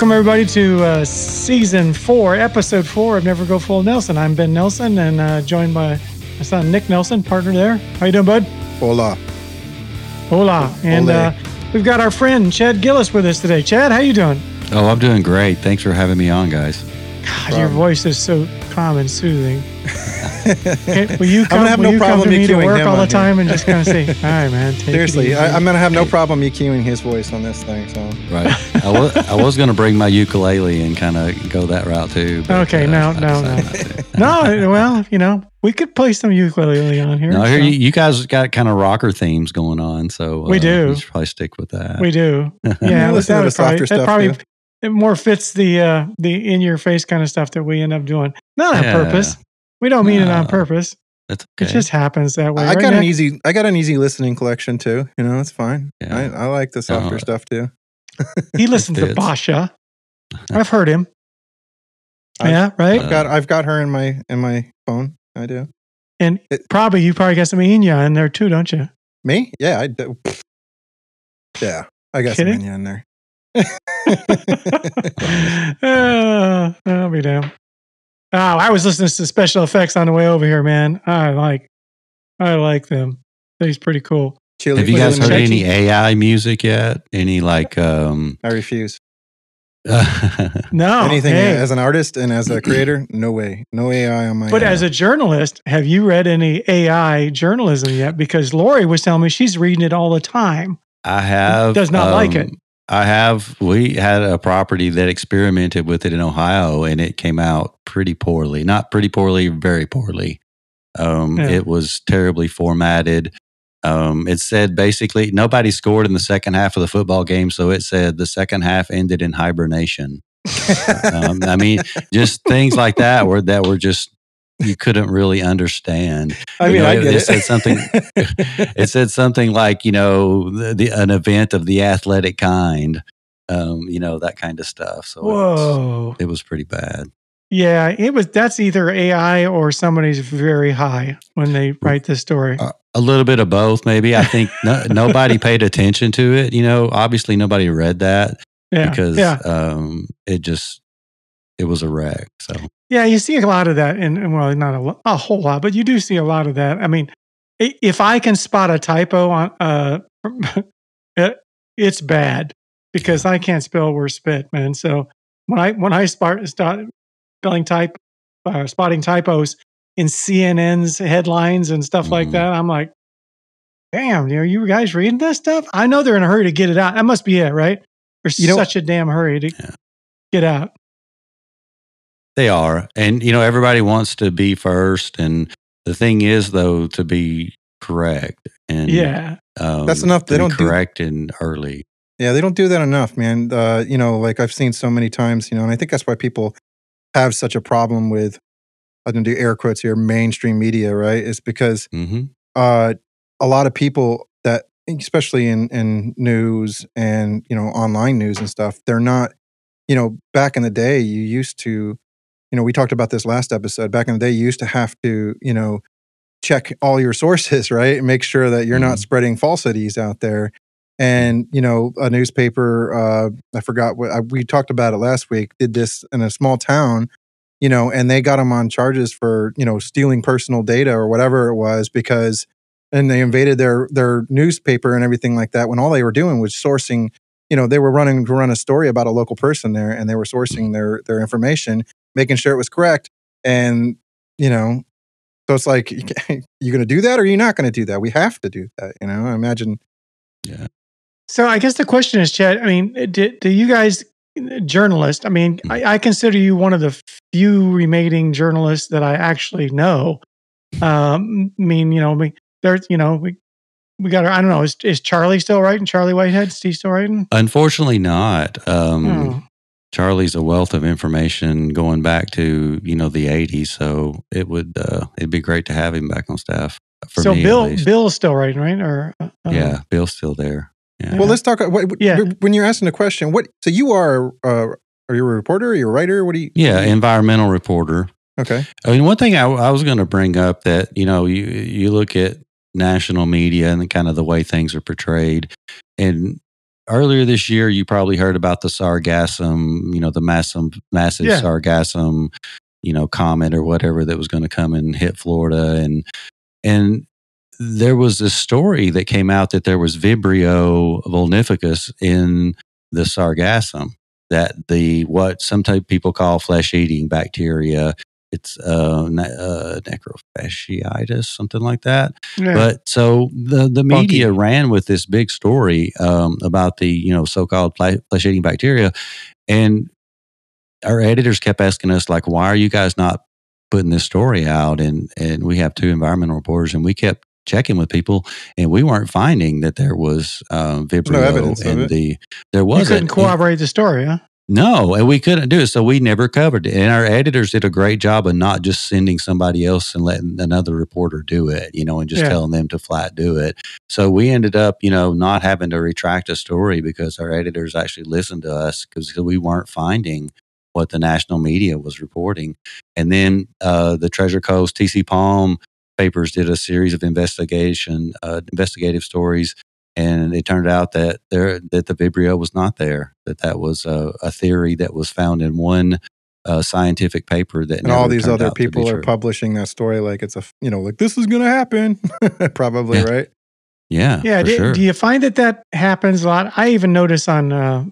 Hey, welcome everybody to uh, season four, episode four of Never Go Full Nelson. I'm Ben Nelson and uh, joined by my son Nick Nelson, partner there. How you doing, bud? Hola. Hola. And uh, we've got our friend Chad Gillis with us today. Chad, how you doing? Oh, I'm doing great. Thanks for having me on, guys. God, your voice is so calm and soothing. Okay, will you I'm come, gonna have will no you come problem to me to work him all the on here. time and just kind of say, all right, man, take it Seriously, easy." I, I'm gonna have no problem EQing his voice on this thing. So Right. I was I was going to bring my ukulele and kind of go that route too. but, Okay, uh, no, I no, decided no, well, you know, we could play some ukulele on here. No, here so- you, you guys got kind of rocker themes going on, so We uh, do. You should probably stick with that. We do. Yeah, Yeah, that listen to the softer that stuff, probably too. it more fits the uh, the in your face kind of stuff that we end up doing. Not on Yeah. purpose. We don't mean it on purpose. That's It just happens that way. I right, got an easy, I got an easy listening collection too. You know, it's fine. Yeah. I, I like the softer Uh, stuff too. He listens to. Basha. I've heard him. I've- yeah, right. Uh, I've got, I've got her in my in my phone. I do. and it- probably you probably got some Enya in there too, don't you? Me? Yeah, I do. Yeah, I got some Kidding? Enya in there. uh, I'll be damned. Oh, I was listening to special effects on the way over here, man. I like, I like them. They's pretty cool. Chili Have you guys heard any AI music yet? Any like um I refuse. No, Anything hey. as an artist and as a creator, no way, no AI on my. But uh, as a journalist, have you read any AI journalism yet? Because Lori was telling me she's reading it all the time. I have Does not like it. I have. We had a property that experimented with it in Ohio, and it came out pretty poorly. Not pretty poorly, very poorly. Um, Yeah. It was terribly formatted. Um, it said basically nobody scored in the second half of the football game, so it said the second half ended in hibernation. um, I mean, just things like that were that were just you couldn't really understand. I you mean, know, I get it it. said something- it said something like you know the, the an event of the athletic kind um you know that kind of stuff so it was, Whoa. it was pretty bad Yeah, it was that's either AI or somebody's very high when they write this story. Uh, a little bit of both maybe i think no, nobody paid attention to it you know obviously nobody read that Yeah. because yeah. um it just it was a wreck so Yeah, you see a lot of that in in- well, not a, a whole lot, but you do see a lot of that. I mean, if I can spot a typo on uh it, it's bad because I can't spell word spit, man. So when I when I start start spelling type uh, spotting typos in CNN's headlines and stuff like Mhm. that, I'm like, damn, you know, you guys reading this stuff? I know they're in a hurry to get it out. That must be it, right? There's You know- such a damn hurry to Yeah. get out. They are. And, you know, everybody wants to be first. And the thing is, though, to be correct. And Yeah. um, That's enough. They don't do- correct and early. Yeah, they don't do that enough, man. Uh, you know, like I've seen so many times, you know, and I think that's why people have such a problem with, I'm going to do air quotes here, mainstream media, right? Is because hmm uh, a lot of people that, especially in, in news and, you know, online news and stuff, they're not, you know, back in the day, you used to, you know, we talked about this last episode. Back in the day, you used to have to, you know, check all your sources, right? And make sure that you're not Mhm. spreading falsities out there. And, you know, a newspaper, uh, I forgot what I, we talked about it last week, did this in a small town, you know, and they got them on charges for, you know, stealing personal data or whatever it was because, and they invaded their, their newspaper and everything like that when all they were doing was sourcing, you know, they were running to run a story about a local person there and they were sourcing their, their information, making sure it was correct. And, you know, so it's like, you're going to do that or you're not going to do that? We have to do that. You know, I imagine Yeah. So I guess the question is, Chad. I mean, do, do you guys, journalists? I mean, I, I consider you one of the few remaining journalists that I actually know. Um, I mean, you know, we there's, you know, we we got. I don't know. Is is Charlie still writing? Charlie Whitehead? Is he still writing? Unfortunately, not. Um, Oh. Charlie's a wealth of information going back to you know the '80s, so it would uh, it'd be great to have him back on staff. For so me, at Bill. Bill's still writing, right? Or uh, yeah, Bill's still there. Yeah. Well, let's talk. What, what- Yeah. When you're asking a question, what? So you are? Uh, are you a reporter? Are you a writer? What do you? yeah, environmental reporter. Okay. I mean, one thing I, I was going to bring up that you know you you look at national media and kind of the way things are portrayed, and earlier this year, you probably heard about the sargassum, you know, the massive, massive Yeah. sargassum, you know, comet or whatever that was going to come and hit Florida, and and there was this story that came out that there was Vibrio vulnificus in the sargassum. That the what some type people call flesh eating bacteria. It's uh, ne- uh, necrophagiitis, something like that. Yeah. But so the the media ran with this big story um, about the you know so called flesh eating bacteria, and our editors kept asking us like, why are you guys not putting this story out? And and we have two environmental reporters, and we kept checking with people, and we weren't finding that there was um, Vibrio evidence of in it. the there wasn't. couldn't corroborate the story, huh? No, and we couldn't do it. So we never covered it. And our editors did a great job of not just sending somebody else and letting another reporter do it, you know, and just Yeah. telling them to flat do it. So we ended up, you know, not having to retract a story because our editors actually listened to us because we weren't finding what the national media was reporting. And then uh, the Treasure Coast TC Palm papers did a series of investigation, uh, investigative stories and it turned out that there that the vibrio was not there that that was a, a theory that was found in one uh, scientific paper that and all these other out people are true. publishing that story like it's a you know like this is gonna happen probably Yeah. right yeah Yeah. for Do, sure do you find that that happens a lot? I even notice on, uh,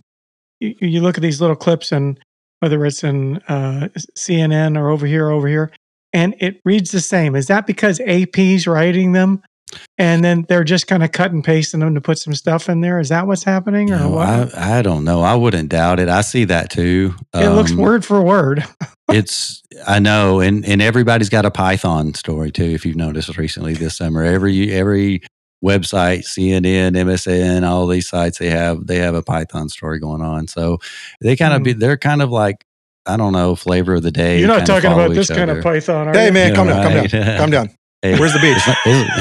you, you look at these little clips and whether it's in uh, CNN or over here, over here, and it reads the same. Is that because AP's writing them? And then they're just kind of cut and pasting them to put some stuff in there. Is that what's happening, or No, what? I, I don't know i wouldn't doubt it i see that too it looks Um, word for word. it's i know and and everybody's got a python story too if you've noticed recently this summer every every website cnn msn all these sites they have they have a python story going on so they kind of be they're kind of like i don't know flavor of the day Hmm. You're not talking about this each kind of python, are hey you? man Yeah, calm down calm right. down calm down Hey, Where's the beach? not,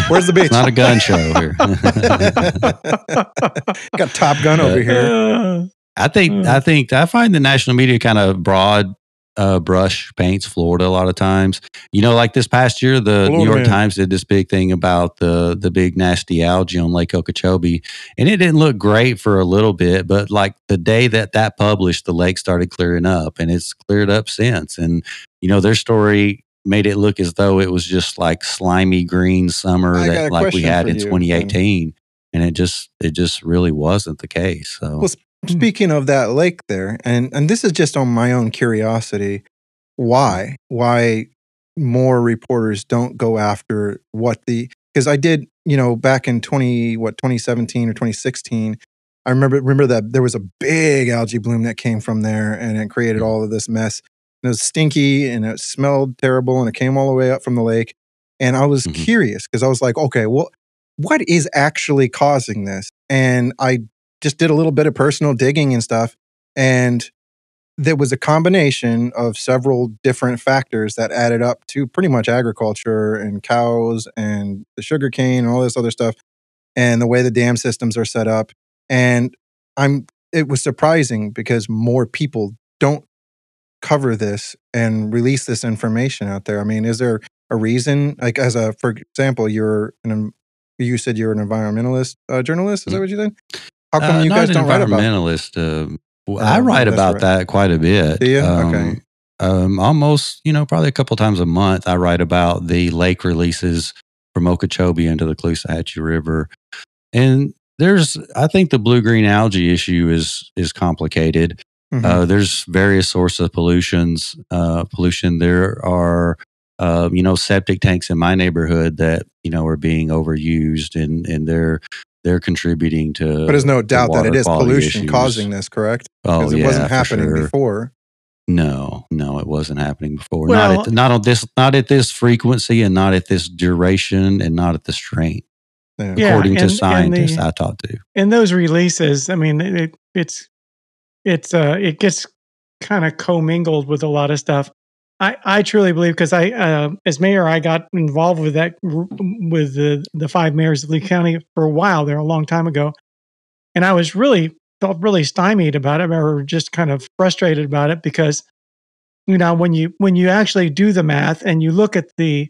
where's the beach it's not a gun show here got top gun over here I think Mm. I think I find the national media kind of broad uh, brush paints Florida a lot of times. You know, like this past year, the Florida New York man. Times did this big thing about the the big nasty algae on Lake Okeechobee, and it didn't look great for a little bit. But like the day that that published, the lake started clearing up, and it's cleared up since. And you know, their story made it look as though it was just like slimy green summer I that like we had in you, 2018. And it just it just really wasn't the case. So Well, hmm. Speaking of that lake there, and and this is just on my own curiosity, why why more reporters don't go after what the because I did you know back in twenty what twenty seventeen or twenty sixteen. I remember remember that there was a big algae bloom that came from there, and it created hmm. all of this mess. And it was stinky, and it smelled terrible, and it came all the way up from the lake. And I was Mhm. curious because I was like, okay, well, what is actually causing this? And I just did a little bit of personal digging and stuff. And there was a combination of several different factors that added up to pretty much agriculture and cows and the sugar cane and all this other stuff and the way the dam systems are set up. And I'm it was surprising because more people don't cover this and release this information out there. I mean, is there a reason like as a for example, you're an you said you're an environmentalist uh, journalist, is that what you said? How come Uh, you guys don't write about environmentalist. um, well, Oh, I write about right. that quite a bit. Do you? Um, Okay. Um, almost, you know, probably a couple times a month, I write about the lake releases from Okeechobee into the Caloosahatchee River, and there's, I think, the blue green algae issue is is complicated. Mhm. Uh, there's various sources of pollutions. Uh, pollution. There are, uh, you know, septic tanks in my neighborhood that you know are being overused, and and they're they're contributing to. But there's no doubt that it is pollution issues. causing this, correct? Oh Because it yeah, wasn't happening sure. before. No, no, it wasn't happening before. Well- not at not on this, not at this frequency, and not at this duration, and not at the strength. Yeah. Yeah, according to and- and scientists the- I talked to. in those releases, I mean, it, it's it's uh, it gets kind of commingled with a lot of stuff. I, I truly believe because I uh, as mayor I got involved with that with the the five mayors of Lee County for a while there a long time ago, and I was really felt really stymied about it or just kind of frustrated about it because you know when you when you actually do the math and you look at the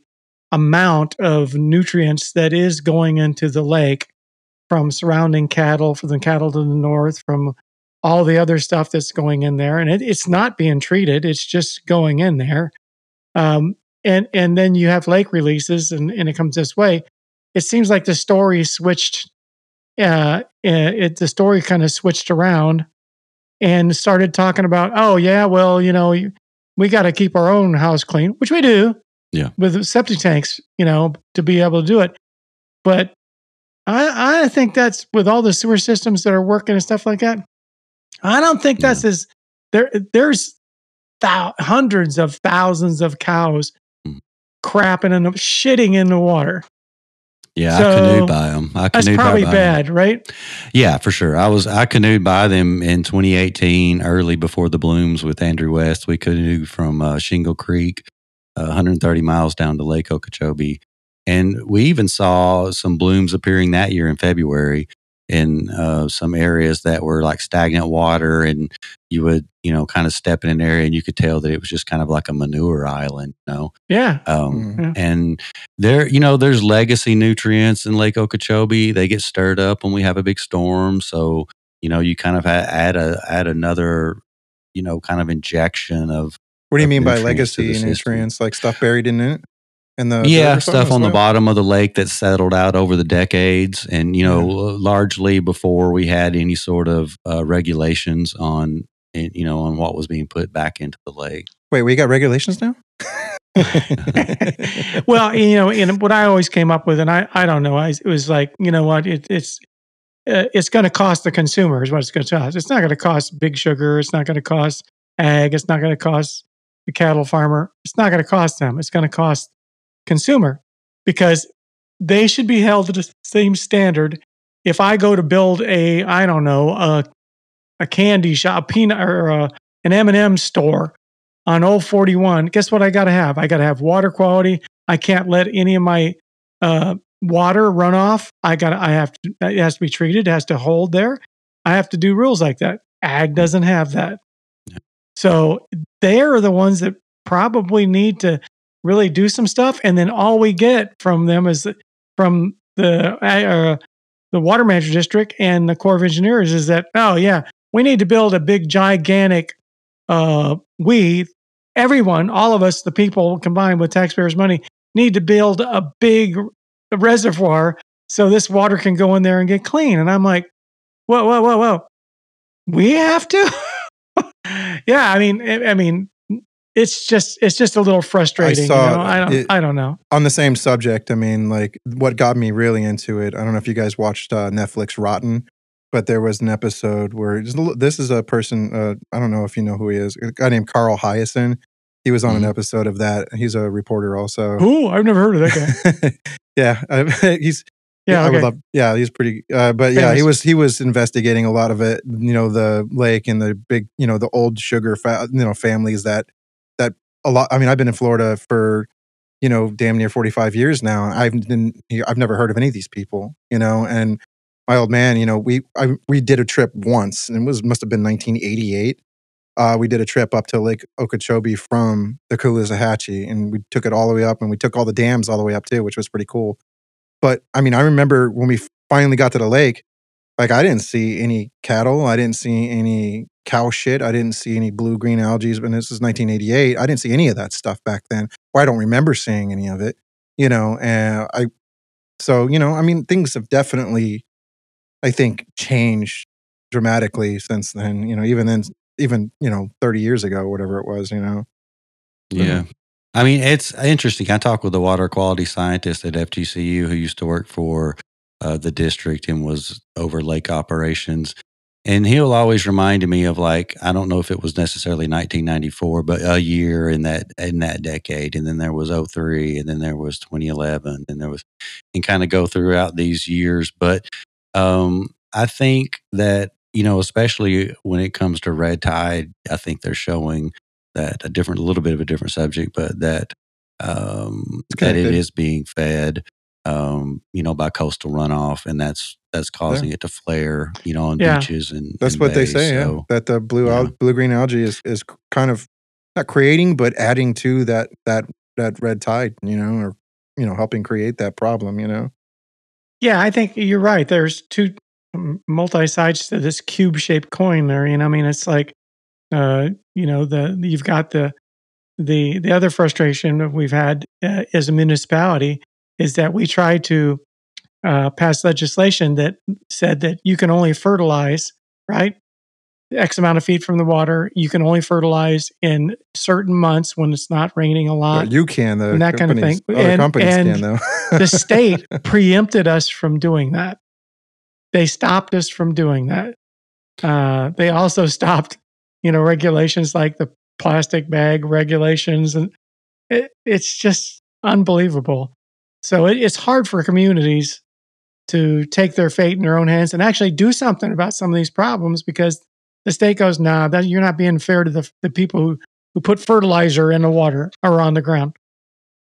amount of nutrients that is going into the lake from surrounding cattle, from the cattle to the north, from all the other stuff that's going in there, and it, it's not being treated; it's just going in there. Um, and and then you have lake releases, and, and it comes this way. It seems like the story switched. Uh, it, the story kind of switched around and started talking about, oh yeah, well you know we got to keep our own house clean, which we do. Yeah. With septic tanks, you know, to be able to do it. But I, I think that's with all the sewer systems that are working and stuff like that. I don't think that's yeah. as there. There's thou- hundreds of thousands of cows mm. crapping and shitting in the water. Yeah, so, I canoed by them. I that's probably by bad, right? Yeah, for sure. I was I canoed by them in 2018, early before the blooms with Andrew West. We canoed from uh, Shingle Creek, uh, 130 miles down to Lake Okeechobee, and we even saw some blooms appearing that year in February in uh, some areas that were like stagnant water and you would you know kind of step in an area and you could tell that it was just kind of like a manure island you know? Yeah. Um, mm-hmm. and there you know there's legacy nutrients in lake okeechobee. They get stirred up when we have a big storm. So you know you kind of add a add another you know kind of injection of what do you mean by legacy nutrients? Like stuff buried in it and the yeah stuff on well? the bottom of the lake that settled out over the decades and you know yeah. largely before we had any sort of uh, regulations on you know on what was being put back into the lake wait we got regulations now well you know and what i always came up with and i i don't know I, it was like you know what it, it's uh, it's going to cost the consumer is what it's going to cost it's not going to cost big sugar it's not going to cost ag it's not going to cost the cattle farmer it's not going to cost them it's going to cost consumer because they should be held to the same standard. If I go to build a, I don't know, a, a candy shop, a peanut or a, an M&M store on Old 41, guess what I got to have? I got to have water quality. I can't let any of my uh, water run off. I got I have to, it has to be treated, it has to hold there. I have to do rules like that. Ag doesn't have that. So they are the ones that probably need to really do some stuff, and then all we get from them is from the uh, the water manager district and the Corps of Engineers is that oh yeah, we need to build a big gigantic. Uh, we everyone, all of us, the people combined with taxpayers' money, need to build a big reservoir so this water can go in there and get clean. And I'm like, whoa, whoa, whoa, whoa, we have to. yeah, I mean, I mean, it's just it's just a little frustrating. I, saw, you know? I don't it, I don't know. On the same subject, I mean, like what got me really into it. I don't know if you guys watched uh, Netflix Rotten, but there was an episode where this is a person. Uh, I don't know if you know who he is. A guy named Carl Hiaasen. He was on mm-hmm. an episode of that. He's a reporter also. Oh, I've never heard of that guy. yeah, I, he's yeah, okay. I would love. Yeah, he's pretty. Uh, but Famous. yeah, he was he was investigating a lot of it. You know, the lake and the big, you know, the old sugar, fa- you know, families that a lot. I mean, I've been in Florida for you know damn near 45 years now. I've been I've never heard of any of these people, you know. And my old man, you know, we I, we did a trip once, and it was must have been 1988. Uh, we did a trip up to Lake Okeechobee from the Caloosahatchee, and we took it all the way up, and we took all the dams all the way up too, which was pretty cool. But I mean, I remember when we finally got to the lake, like I didn't see any cattle, I didn't see any cow shit. I didn't see any blue green algae. And this is 1988. I didn't see any of that stuff back then, or I don't remember seeing any of it. You know, and I, so you know, I mean, things have definitely, I think, changed dramatically since then. You know, even then, even you know, 30 years ago, whatever it was. You know. Yeah. I mean, it's interesting. I talked with a water quality scientist at FGCU who used to work for uh, the district and was over lake operations. And he'll always remind me of like I don't know if it was necessarily 1994, but a year in that in that decade, and then there was 03, and then there was 2011, and there was and kind of go throughout these years. But um, I think that you know, especially when it comes to red tide, I think they're showing that a different, a little bit of a different subject, but that um, that it is being fed um, you know, by coastal runoff, and that's that's causing yeah. it to flare, you know, on yeah. beaches and that's and what bays, they say. So, yeah, that the blue yeah. blue green algae is is kind of not creating, but adding to that that that red tide, you know, or you know, helping create that problem, you know. Yeah, I think you're right. There's two multi sides to this cube shaped coin there. You know, I mean, it's like, uh, you know, the you've got the the the other frustration that we've had uh, as a municipality is that we tried to uh, pass legislation that said that you can only fertilize right X amount of feet from the water. You can only fertilize in certain months when it's not raining a lot. Well, you can, though. and that kind of thing. Other And- companies and can, though. the state preempted us from doing that. They stopped us from doing that. Uh, they also stopped, you know, regulations like the plastic bag regulations, and it, it's just unbelievable. So it, it's hard for communities to take their fate in their own hands and actually do something about some of these problems because the state goes, "Nah, that you're not being fair to the the people who who put fertilizer in the water or on the ground."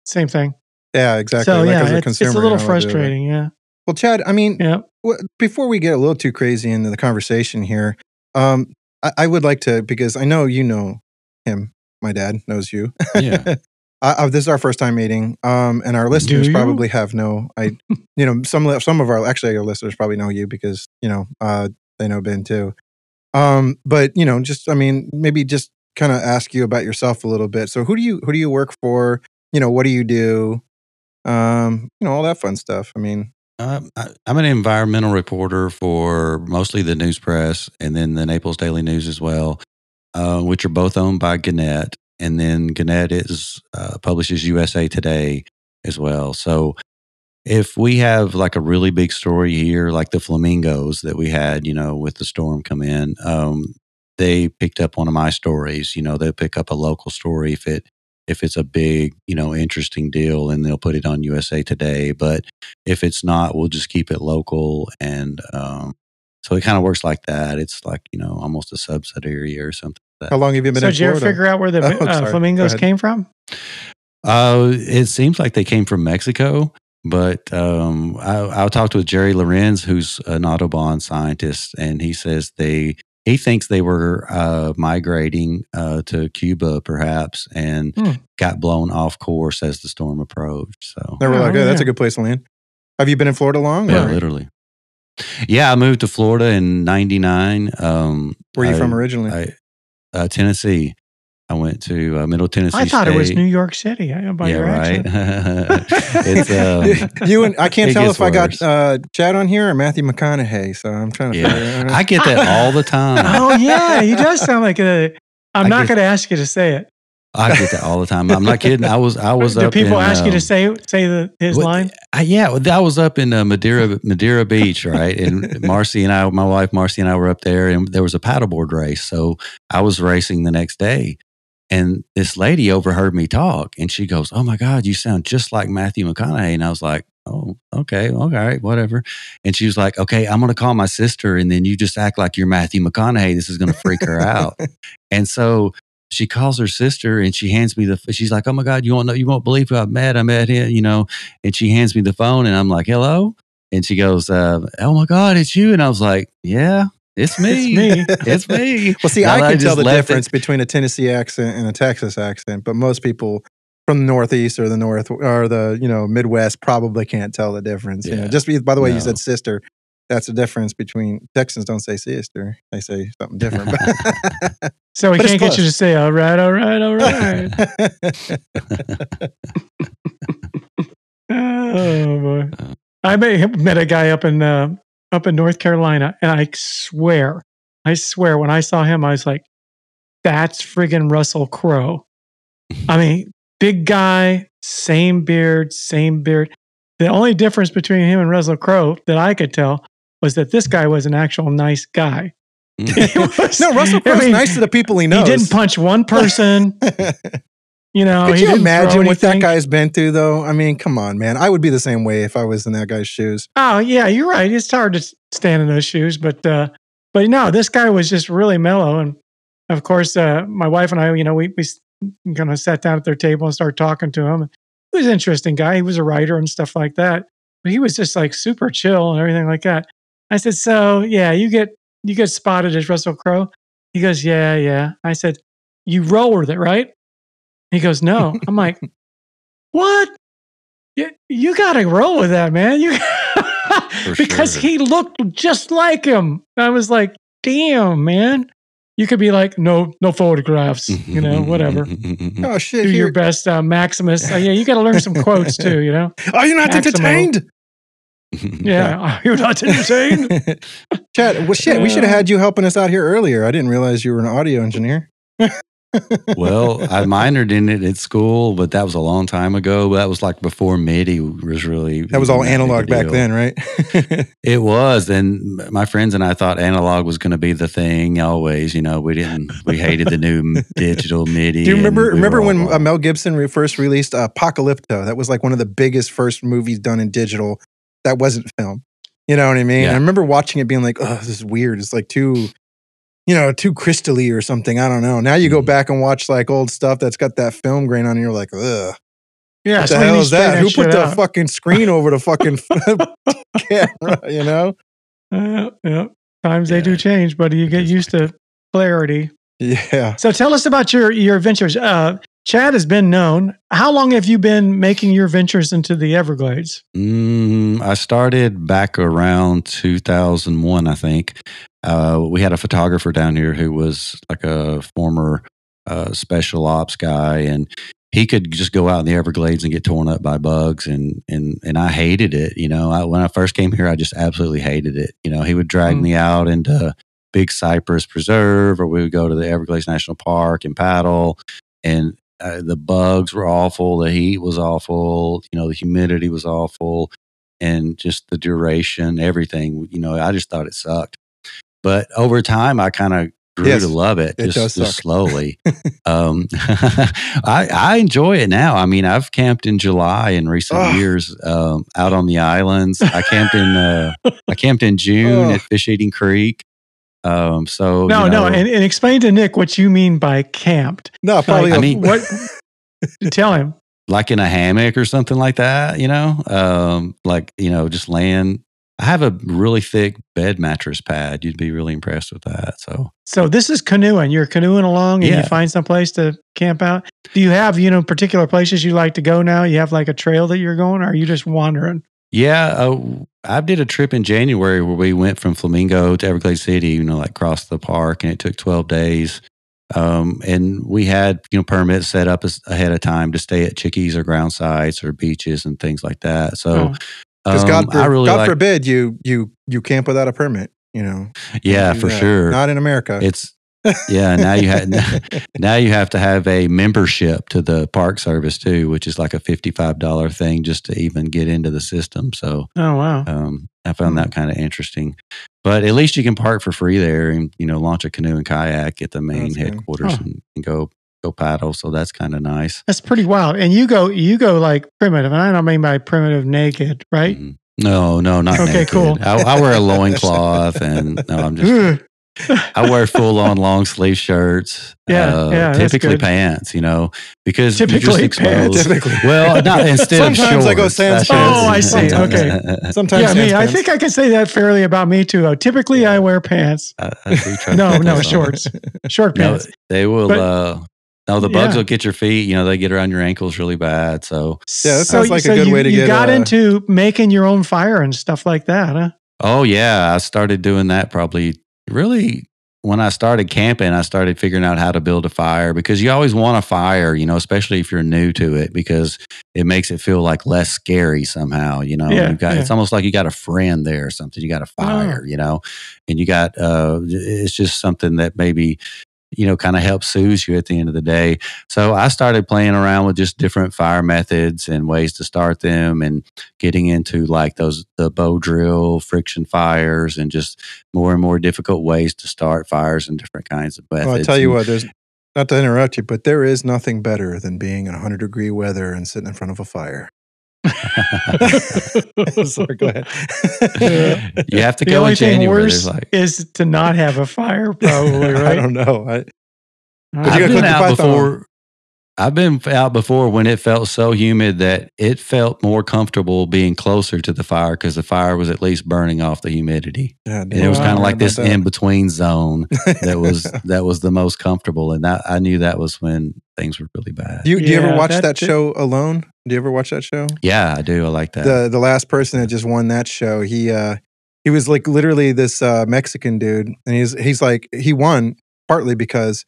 Same thing. yeah, exactly. So Like, yeah, as a it's, it's a little you know, we'll do it. frustrating. Yeah, Well, Chad, I mean, yeah. Well, before we get a little too crazy into the conversation here, um, I, I would like to because I know you know him. My dad knows you. Yeah. I, I, this is our first time meeting, um, and our listeners probably have no. I, you know, some some of our actually our listeners probably know you because you know uh, they know Ben too. Um, but you know, just I mean, maybe just kind of ask you about yourself a little bit. So, who do you who do you work for? You know, what do you do? Um, you know, all that fun stuff. I mean, Um, I, I'm an environmental reporter for mostly the news press and then the Naples Daily News as well, uh, which are both owned by Gannett. And then Gannett is uh, publishes USA Today as well. So if we have like a really big story here, like the flamingos that we had, you know, with the storm come in, um, they picked up one of my stories. You know, they'll pick up a local story if it if it's a big, you know, interesting deal, and they'll put it on USA Today. But if it's not, we'll just keep it local. And um, so it kind of works like that. It's like, you know, almost a subsidiary or something. Like how long have you been So in did you ever figure out where the Oh, uh, flamingos came from? Uh, it seems like they came from Mexico, but um, I, I talked with Jerry Lorenz, who's an Audubon scientist, and he says they he thinks they were uh, migrating uh, to Cuba, perhaps, and Hmm. got blown off course as the storm approached. So They were Oh, like, "Oh, that's a good place to land." Have you been in Florida long? yeah, or literally. Yeah, I moved to Florida in '99. Um, Where are you I- from originally? I, uh, Tennessee. I went to uh, Middle Tennessee. I thought it was New York City by yeah, your right. it's um, you and I can't tell gets if I got uh, Chad on here or Matthew McConaughey. So I'm trying to Yeah. figure out. I get that all the time. oh yeah, he does sound like a. I'm I not going to ask you to say it. I get that all the time. I'm not kidding. I was I was Do people in, ask you um, to say say the his what- line? I, yeah, well, I was up in uh, Madeira Madeira Beach, right? And Marcy and I, my wife Marcy and I were up there, and there was a paddleboard race. So I was racing the next day, and this lady overheard me talk, and she goes, "Oh my God, you sound just like Matthew McConaughey." And I was like, "Oh, okay, all right, whatever." And she was like, "Okay, I'm going to call my sister, and then you just act like you're Matthew McConaughey. This is going to freak her out." And so she calls her sister and she hands me the she's like, Oh my God, you won't know you won't believe who I met. I met him, you know, and she hands me the phone and I'm like, Hello? And she goes, uh, Oh my God, it's you. And I was like, Yeah, it's me. It's me. it's me. Well, see, Now I can tell the left it- difference between a Tennessee accent and a Texas accent, but most people from the Northeast or the North or the you know Midwest probably can't tell the difference. You know, just by the way, you said sister. That's the difference between Texans don't say sister; they say something different. So we But can't get you to say all right, all right, all right. oh boy, I met, met a guy up in uh, up in North Carolina, and I swear, I swear, when I saw him, I was like, "That's friggin' Russell Crowe." I mean, big guy, same beard, same beard. The only difference between him and Russell Crowe that I could tell was that this guy was an actual nice guy. Was- no, Russell I mean, nice to the people he knows. He didn't punch one person. You know, Could he you didn't imagine what that guy's been through, though? I mean, come on, man. I would be the same way if I was in that guy's shoes. Oh yeah, you're right. It's hard to stand in those shoes, but uh, but no, this guy was just really mellow. And of course, uh, my wife and I, you know, we we kind of sat down at their table and started talking to him. He was an interesting guy. He was a writer and stuff like that. But he was just like super chill and everything like that. I said, "So yeah, you get you get spotted as Russell Crowe." He goes, "Yeah, yeah." I said, "You roll with it, right?" He goes, "No." I'm like, "What? You you got to roll with that, man. You because sure. he looked just like him. I was like, damn, man. You could be like, no, no photographs, you know, whatever. Oh shit! Do your best, uh, Maximus. Uh, yeah, you got to learn some quotes too, you know? Are you not Maximo. entertained? Yeah. You're not insane. Chad, well, shit, we should have had you helping us out here earlier. I didn't realize you were an audio engineer. well, I minored in it at school, but that was a long time ago. That was like before MIDI was really. That was all analog back then, right? It was, and my friends and I thought analog was going to be the thing. Always, you know, we didn't. We hated the new digital MIDI. Do you remember we remember all when uh, Mel Gibson re- first released uh, Apocalypto? That was like one of the biggest first movies done in digital that wasn't film. You know what I mean? Yeah. I remember watching it being like, "Oh, this is weird. It's like too, you know, too crystally or something. I don't know." Now you go Mhm. back and watch like old stuff that's got that film grain on, and you're like, "Ugh, Yeah. what the hell is to that? Who put shit the out. fucking screen over the fucking camera?" You know? Uh, yeah. Times they do change, but you get used to clarity. Yeah. So tell us about your your ventures. Uh, Chad has been known. How long have you been making your ventures into the Everglades? Mm, I started back around 2001, I think. Uh, we had a photographer down here who was like a former uh, special ops guy, and he could just go out in the Everglades and get torn up by bugs, and and and I hated it. You know, I, when I first came here, I just absolutely hated it. You know, he would drag Mm. me out into Big Cypress Preserve, or we would go to the Everglades National Park and paddle, and uh, the bugs were awful, the heat was awful, you know, the humidity was awful, and just the duration, everything. You know, I just thought it sucked. But over time, I kind of grew Yes, to love it, it just, does just slowly. um, I, I enjoy it now. I mean, I've camped in July in recent Ugh. years um, out on the islands. I camped in uh, I camped in June Ugh. at Fisheating Creek. Um, so No, you no, and, and explain to Nick what you mean by camped. No, probably. I a- mean- What? tell him. like in a hammock or something like that, you know, um, like, you know, just laying. I have a really thick bed mattress pad. You'd be really impressed with that. So, So this is canoeing. You're canoeing along, and Yeah. you find some place to camp out. Do you have you know particular places you like to go now? You have like a trail that you're going, or are you just wandering? Yeah, uh, I did a trip in January where we went from Flamingo to Everglades City, you know, like across the park, and it took 12 days. Um, and we had, you know, permits set up as, ahead of time to stay at chickees or ground sites or beaches and things like that. So, Oh. Um, God, for, I really God like, forbid you you you camp without a permit. You know. yeah, for that. sure. Not in America. It's yeah. Now you have now you have to have a membership to the park service too, which is like a fifty-five dollar thing just to even get into the system. So Oh wow! um, I found that kind of interesting. But at least you can park for free there, and you know, launch a canoe and kayak at the main That's headquarters Huh. and, and go go paddle. So that's kind of nice. That's pretty wild. And you go you go like primitive, and I don't mean by primitive naked, right? Mhm. No, no, not Okay, naked. cool. I, I wear a loincloth, and no, I'm just. I wear full on long sleeve shirts. Yeah, uh, yeah, that's typically good. pants. You know, because you're just Typically exposed. pants. Typically. Well, not instead of Sometimes I go shorts. sans pants. Oh, I see. okay. Sometimes yeah, me. sans I think I can say that fairly about me too. Uh, typically, I wear pants, I- I do try No, no, those shorts. short No, pants. they will. But- uh, no, the bugs Yeah. will get your feet. You know, they get around your ankles really bad. So, Yeah, that sounds like a good you, way to you get, got uh, into making your own fire and stuff like that, huh? oh yeah, I started doing that probably really when I started camping. I started figuring out how to build a fire because you always want a fire. You know, especially if you're new to it because it makes it feel like less scary somehow. You know, Yeah, you got yeah. it's almost like you got a friend there or something. You got a fire. You know, and you got uh, it's just something that maybe you know, kind of helps soothe you at the end of the day. So I started playing around with just different fire methods and ways to start them and getting into like those, the bow drill, friction fires, and just more and more difficult ways to start fires and different kinds of methods. Well, I tell you And- what, there's not to interrupt you, but there is nothing better than being in 100 degree weather and sitting in front of a fire. Sorry, go ahead. you have to the go only in thing January. worse like, is to not have a fire, probably, Right? I don't know. I, Uh, you I've gotta been out before. I've been out before when it felt so humid that it felt more comfortable being closer to the fire because the fire was at least burning off the humidity. Yeah, And it was kind of like this in between zone that was that was the most comfortable, and that I knew that was when things were really bad. Do you, do you ever watch that- that, show alone? Do you ever watch that show? yeah, I do. I like that. The the last person that just won that show, he uh he was like literally this uh Mexican dude, and he's he's like he won partly because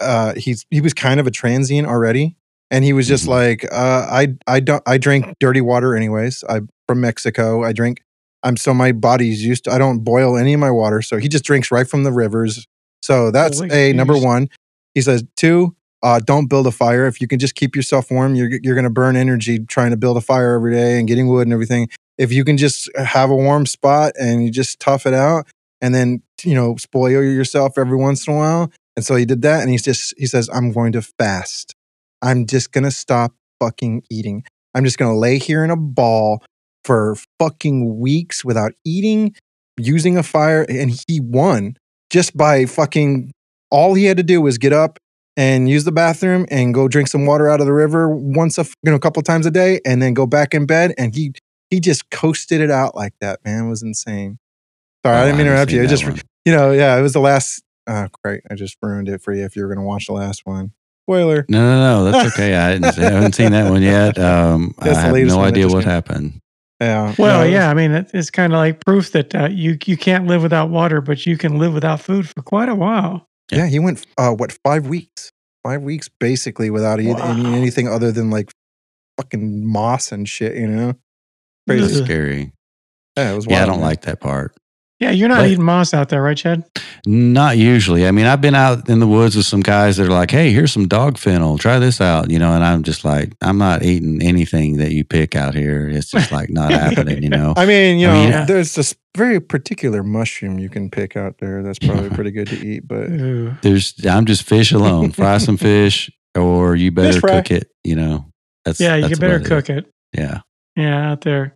uh he's he was kind of a transient already, and he was just Mhm. like uh I I don't I drink dirty water anyways. I'm from Mexico. I drink. I'm so my body's used to. I don't boil any of my water, so he just drinks right from the rivers. So that's Holy a number one. He says two. Uh, don't build a fire. If you can just keep yourself warm, you're you're going to burn energy trying to build a fire every day and getting wood and everything. If you can just have a warm spot and you just tough it out, and then you know spoil yourself every once in a while. And so he did that, and he's just he says, "I'm going to fast. I'm just going to stop fucking eating. I'm just going to lay here in a ball for fucking weeks without eating, using a fire." And he won just by fucking. All he had to do was get up and use the bathroom and go drink some water out of the river once a you know a couple times a day and then go back in bed and he he just coasted it out like that man it was insane sorry Oh, i didn't mean to interrupt you it just one. you know yeah it was the last oh great i just ruined it for you if you were going to watch the last one spoiler No, no, no. That's okay. I, hadn't, I haven't seen that one yet. Um, I have no idea what came- happened. yeah Well, no, yeah. I mean, it, it's kind of like proof that uh, you you can't live without water, but you can live without food for quite a while. yeah he went uh what five weeks five weeks basically without eating Wow. eating anything other than like fucking moss and shit you know That's crazy scary. yeah it was Yeah, I don't man. like that part. Yeah, you're not But- eating moss out there, right, Chad? Not usually. I mean, I've been out in the woods with some guys that are like, "Hey, here's some dog fennel. Try this out," you know. And I'm just like, I'm not eating anything that you pick out here. It's just like not happening, you know. I mean, you I know, mean, yeah. there's this very particular mushroom you can pick out there. That's probably pretty good to eat. But There's, I'm just fish alone. Fry some fish, or you better cook it. You know. That's Yeah, you that's can better about cook it. Yeah. Yeah, out there.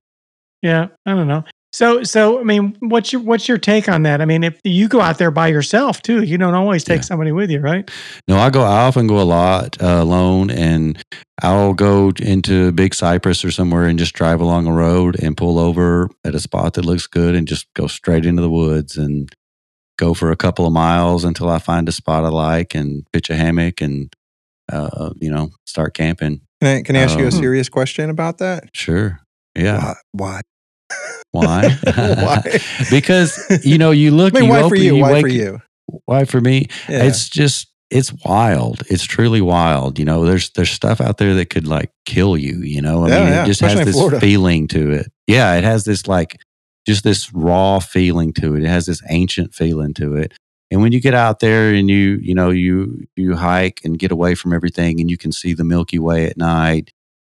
Yeah, I don't know. So, so I mean, what's your what's your take on that? I mean, if you go out there by yourself too, you don't always take Yeah. somebody with you, right? No, I go. I often go a lot uh, alone, and I'll go into Big Cypress or somewhere and just drive along a road and pull over at a spot that looks good and just go straight into the woods and go for a couple of miles until I find a spot I like and pitch a hammock and uh, you know start camping. can I, can I ask you a Um, serious question about that? Sure. Yeah. Why? Why? Why? why? because you know you look. I mean, you why for open, you? Why wake, for you? Why for me? Yeah. It's just it's wild. It's truly wild. You know, there's there's stuff out there that could like kill you. You know, I Yeah, mean, yeah, it just especially has this Florida. feeling to it. Yeah, it has this like just this raw feeling to it. It has this ancient feeling to it. And when you get out there and you you know you you hike and get away from everything and you can see the Milky Way at night.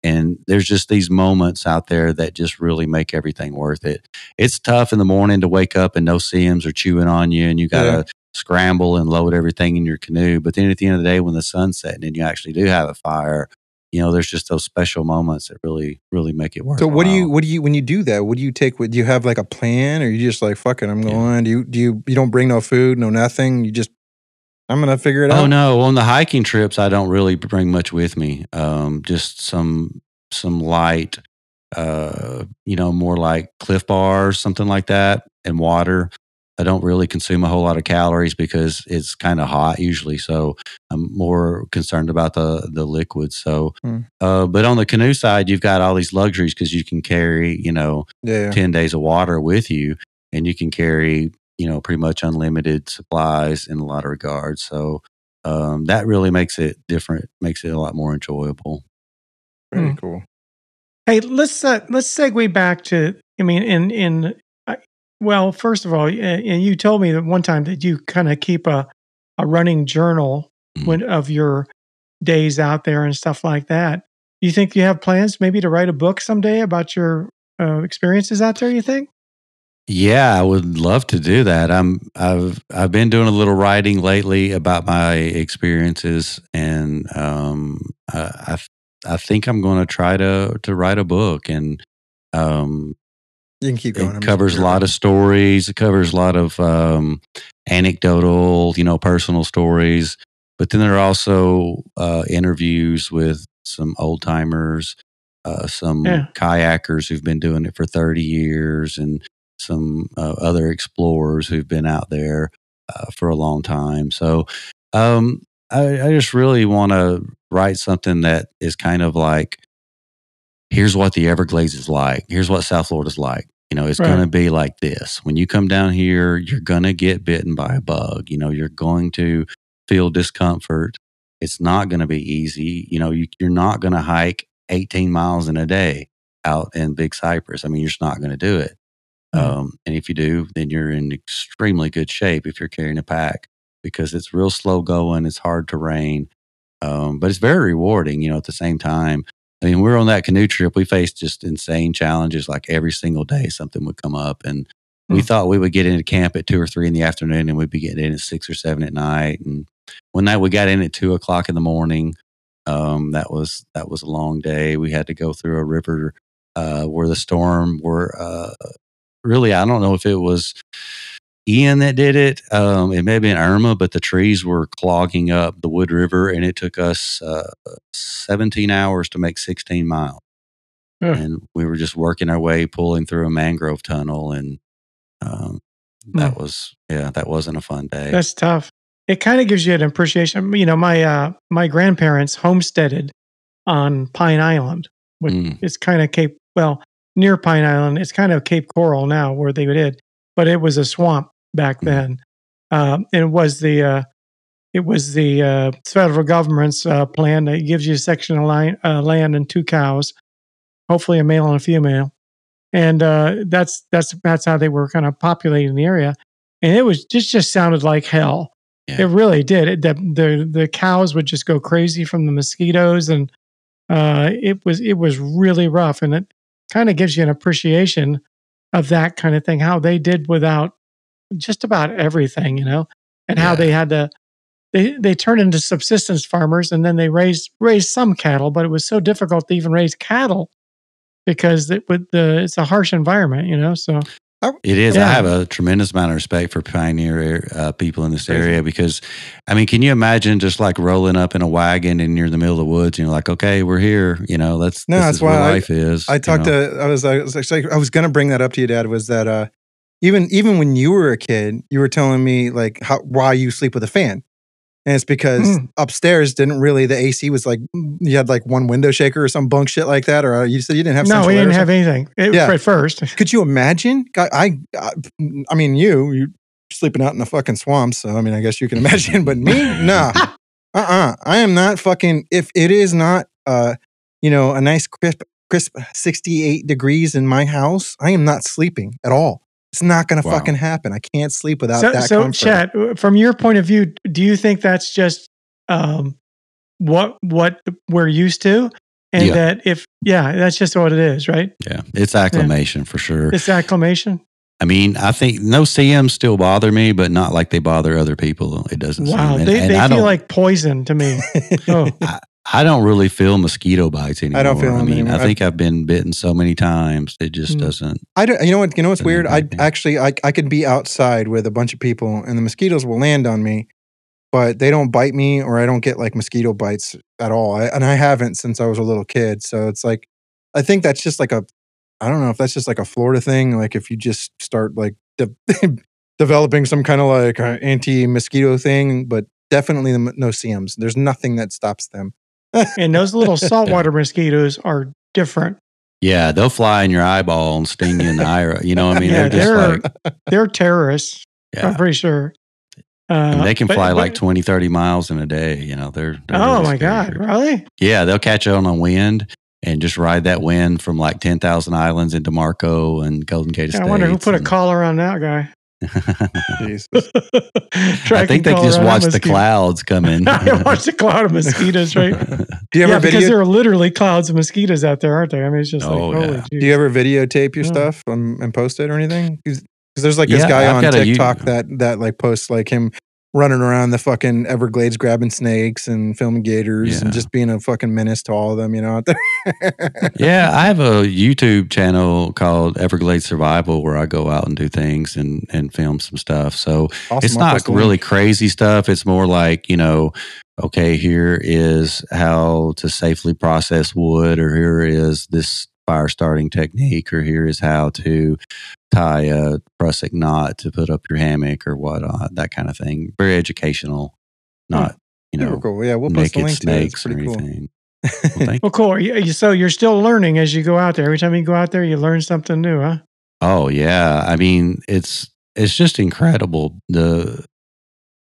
And there's just these moments out there that just really make everything worth it. It's tough in the morning to wake up and no-see-ums are chewing on you, and you got to Yeah. scramble and load everything in your canoe. But then at the end of the day, when the sun's setting and you actually do have a fire, you know, there's just those special moments that really, really make it worth. It. So what do you what do you when you do that? What do you take? With, do you have like a plan, or you just like fuck it? I'm Yeah. going. Do you do you you don't bring no food, no nothing? You just I'm gonna figure it out. Oh no! On the hiking trips, I don't really bring much with me. Um, just some some light, uh, you know, more like Clif bars, something like that, and water. I don't really consume a whole lot of calories because it's kind of hot usually. So I'm more concerned about the the liquids. So, Hmm. uh, but on the canoe side, you've got all these luxuries because you can carry, you know, Yeah. 10 days of water with you and you can carry you know pretty much unlimited supplies in a lot of regards so um, that really makes it different makes it a lot more enjoyable Very Hmm. cool. Hey, let's uh, let's segue back to. I mean, in in uh, well, first of all, uh, and you told me that one time that you kind of keep a a running journal Mhm. when of your days out there and stuff like that. You think you have plans maybe to write a book someday about your uh, experiences out there? You think? Yeah i would love to do that i'm i've i've been doing a little writing lately about my experiences and um i i, I think i'm going to try to to write a book and um You can keep going. it covers a lot of stories it covers a lot of um, anecdotal you know personal stories but then there are also uh, interviews with some old timers, uh, some Yeah. kayakers who've been doing it for 30 years, and some uh, other explorers who've been out there uh, for a long time. So um, I, I just really want to write something that is kind of like here's what the Everglades is like. Here's what South Florida's like. You know, it's Right. going to be like this. When you come down here, you're going to get bitten by a bug. You know, you're going to feel discomfort. It's not going to be easy. You know, you, you're not going to hike 18 miles in a day out in Big Cypress. I mean, you're just not going to do it. Mhm. Um, and if you do, then you're in extremely good shape if you're carrying a pack because it's real slow going. It's hard terrain, um, but it's very rewarding. You know, at the same time, I mean, we were on that canoe trip. We faced just insane challenges. Like every single day, something would come up, and we Hmm. thought we would get into camp at two or three in the afternoon, and we'd be getting in at six or seven at night. And one night we got in at two o'clock in the morning. Um, that was that was a long day. We had to go through a river uh, where the storm were uh, really. I don't know if it was Ian that did it. Um, it may have been Irma, but the trees were clogging up the Wood River, and it took us uh, 17 hours to make 16 miles. And we were just working our way, pulling through a mangrove tunnel, and um, that was yeah, that wasn't a fun day. That's tough. It kind of gives you an appreciation. You know, my uh, my grandparents homesteaded on Pine Island, which Mm. is kind of Cape well near Pine Island. It's kind of Cape Coral now where they did, but it was a swamp back Mm. then. Um, it was the uh, it was the uh, federal government's uh, plan that gives you a section of line, uh, land and two cows, hopefully a male and a female, and uh, that's that's that's how they were kind of populating the area. And it was just just sounded like hell. Yeah. It really did. It, the, the the cows would just go crazy from the mosquitoes, and uh, it was it was really rough. And it kind of gives you an appreciation of that kind of thing. How they did without just about everything, you know, and how they had to they they turned into subsistence farmers, and then they raised raised some cattle, but it was so difficult to even raise cattle because it would the it's a harsh environment, you know. So It is. Yeah. I have a tremendous amount of respect for pioneer uh, people in this area because, I mean, can you imagine just like rolling up in a wagon and you're in the middle of the woods and you're like, okay, we're here. You know, that's No, this that's why I- life is. I you talked know? to I was I was actually I was gonna bring that up to you, Dad. Was that uh even even when you were a kid, you were telling me like how why you sleep with a fan, and it's because Mm. upstairs didn't really the AC was like you had like one window shaker or some bunk shit like that, or uh, you said you didn't have no, we didn't have anything It- Yeah. at first. Could you imagine? I, I I mean you you sleeping out in the fucking swamp, so I mean I guess you can imagine, but me nah, uh uh I am not fucking if it is not uh you know a nice crisp crisp 68 degrees in my house, I am not sleeping at all. It's not going to Wow. fucking happen. I can't sleep without so, that so comfort. Chad, uh, from your point of view, do you think that's just um, what what we're used to, and Yeah. that if yeah, that's just what it is, right? Yeah, it's acclimation for sure. It's acclimation. I mean, I think no-see-ums still bother me, but not like they bother other people. It doesn't. Wow, seem. And, they, and they I feel don't. like poison to me. Oh, I don't really feel mosquito bites anymore. I don't feel I mean, anymore. I think I've been bitten so many times. It just Mm. doesn't. I don't, you know what? You know what's weird? I actually, I, I could be outside with a bunch of people, and the mosquitoes will land on me, but they don't bite me, or I don't get like mosquito bites at all. I, and I haven't since I was a little kid. So it's like, I think that's just like a, I don't know if that's just like a Florida thing. Like if you just start like de- developing some kind of like uh, anti mosquito thing, but definitely the, no-see-ums. There's nothing that stops them. And those little saltwater mosquitoes are different. Yeah, they'll fly in your eyeball and sting you in the eye. You know, what I mean, Yeah, they're they're- like, They're terrorists. I'm pretty sure. Uh, And they can but- fly but- like 20, 30 miles in a day. You know, they're. they're Oh really my god! Really? Yeah, they'll catch on a wind and just ride that wind from like 10,000 islands into Marco and Golden Gate Yeah, I wonder who put a collar on that guy. Jesus. I think they just watched the clouds come in. I watched a cloud of mosquitoes, right? Do you ever yeah, because video? there are literally clouds of mosquitoes out there, aren't there? I mean, it's just Oh, like, holy yeah. jeez. Do you ever videotape your Yeah. stuff um, and post it or anything? Because there's like this Yeah, guy I've on got a you- TikTok that that like posts like him running around the fucking Everglades grabbing snakes and filming gators and just being a fucking menace to all of them, you know, out there. yeah, I have a YouTube channel called Everglades Survival where I go out and do things and, and film some stuff. So Awesome. it's not really crazy stuff. It's more like, you know, okay, here is how to safely process wood, or here is this fire starting technique, or here is how to tie a Prusik knot to put up your hammock or whatnot, uh, that kind of thing. Very educational, hmm. not, you Super know, cool. Yeah, we'll post a naked link to it. Snakes or pretty cool. anything. Well, thank Well, cool. You, you- so you're still learning as you go out there. Every time you go out there, you learn something new, huh? Oh yeah, I mean it's it's just incredible. The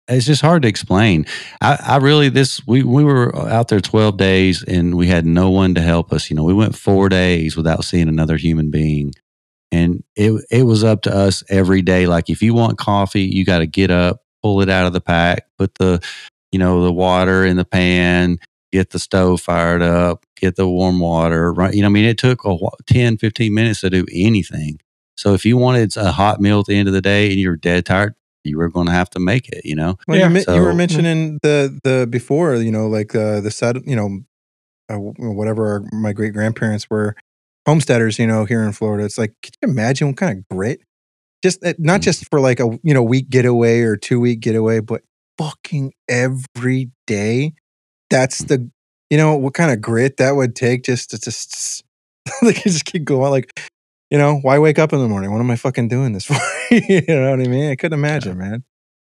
it's just hard to explain. I, I really this we we were out there twelve days and we had no one to help us. You know, we went four days without seeing another human being, and it it was up to us every day. Like if you want coffee, you got to get up, pull it out of the pack, put the you know the water in the pan, get the stove fired up, get the warm water. Right, you know, I mean, it took a wh- 10, 15 minutes to do anything. So if you wanted a hot meal at the end of the day and you're dead tired, you were going to have to make it. You know, Well, Yeah. you, you were mentioning the the before, you know, like uh, the set, you know, uh, whatever our, my great grandparents were homesteaders, you know, here in Florida. It's like, could you imagine what kind of grit? Just uh, not Mm. just for like a you know week getaway or two week getaway, but fucking every day. That's the you know what kind of grit that would take just to just like just keep going. Like you know, why wake up in the morning? What am I fucking doing this for? you know what I mean? I couldn't imagine, man.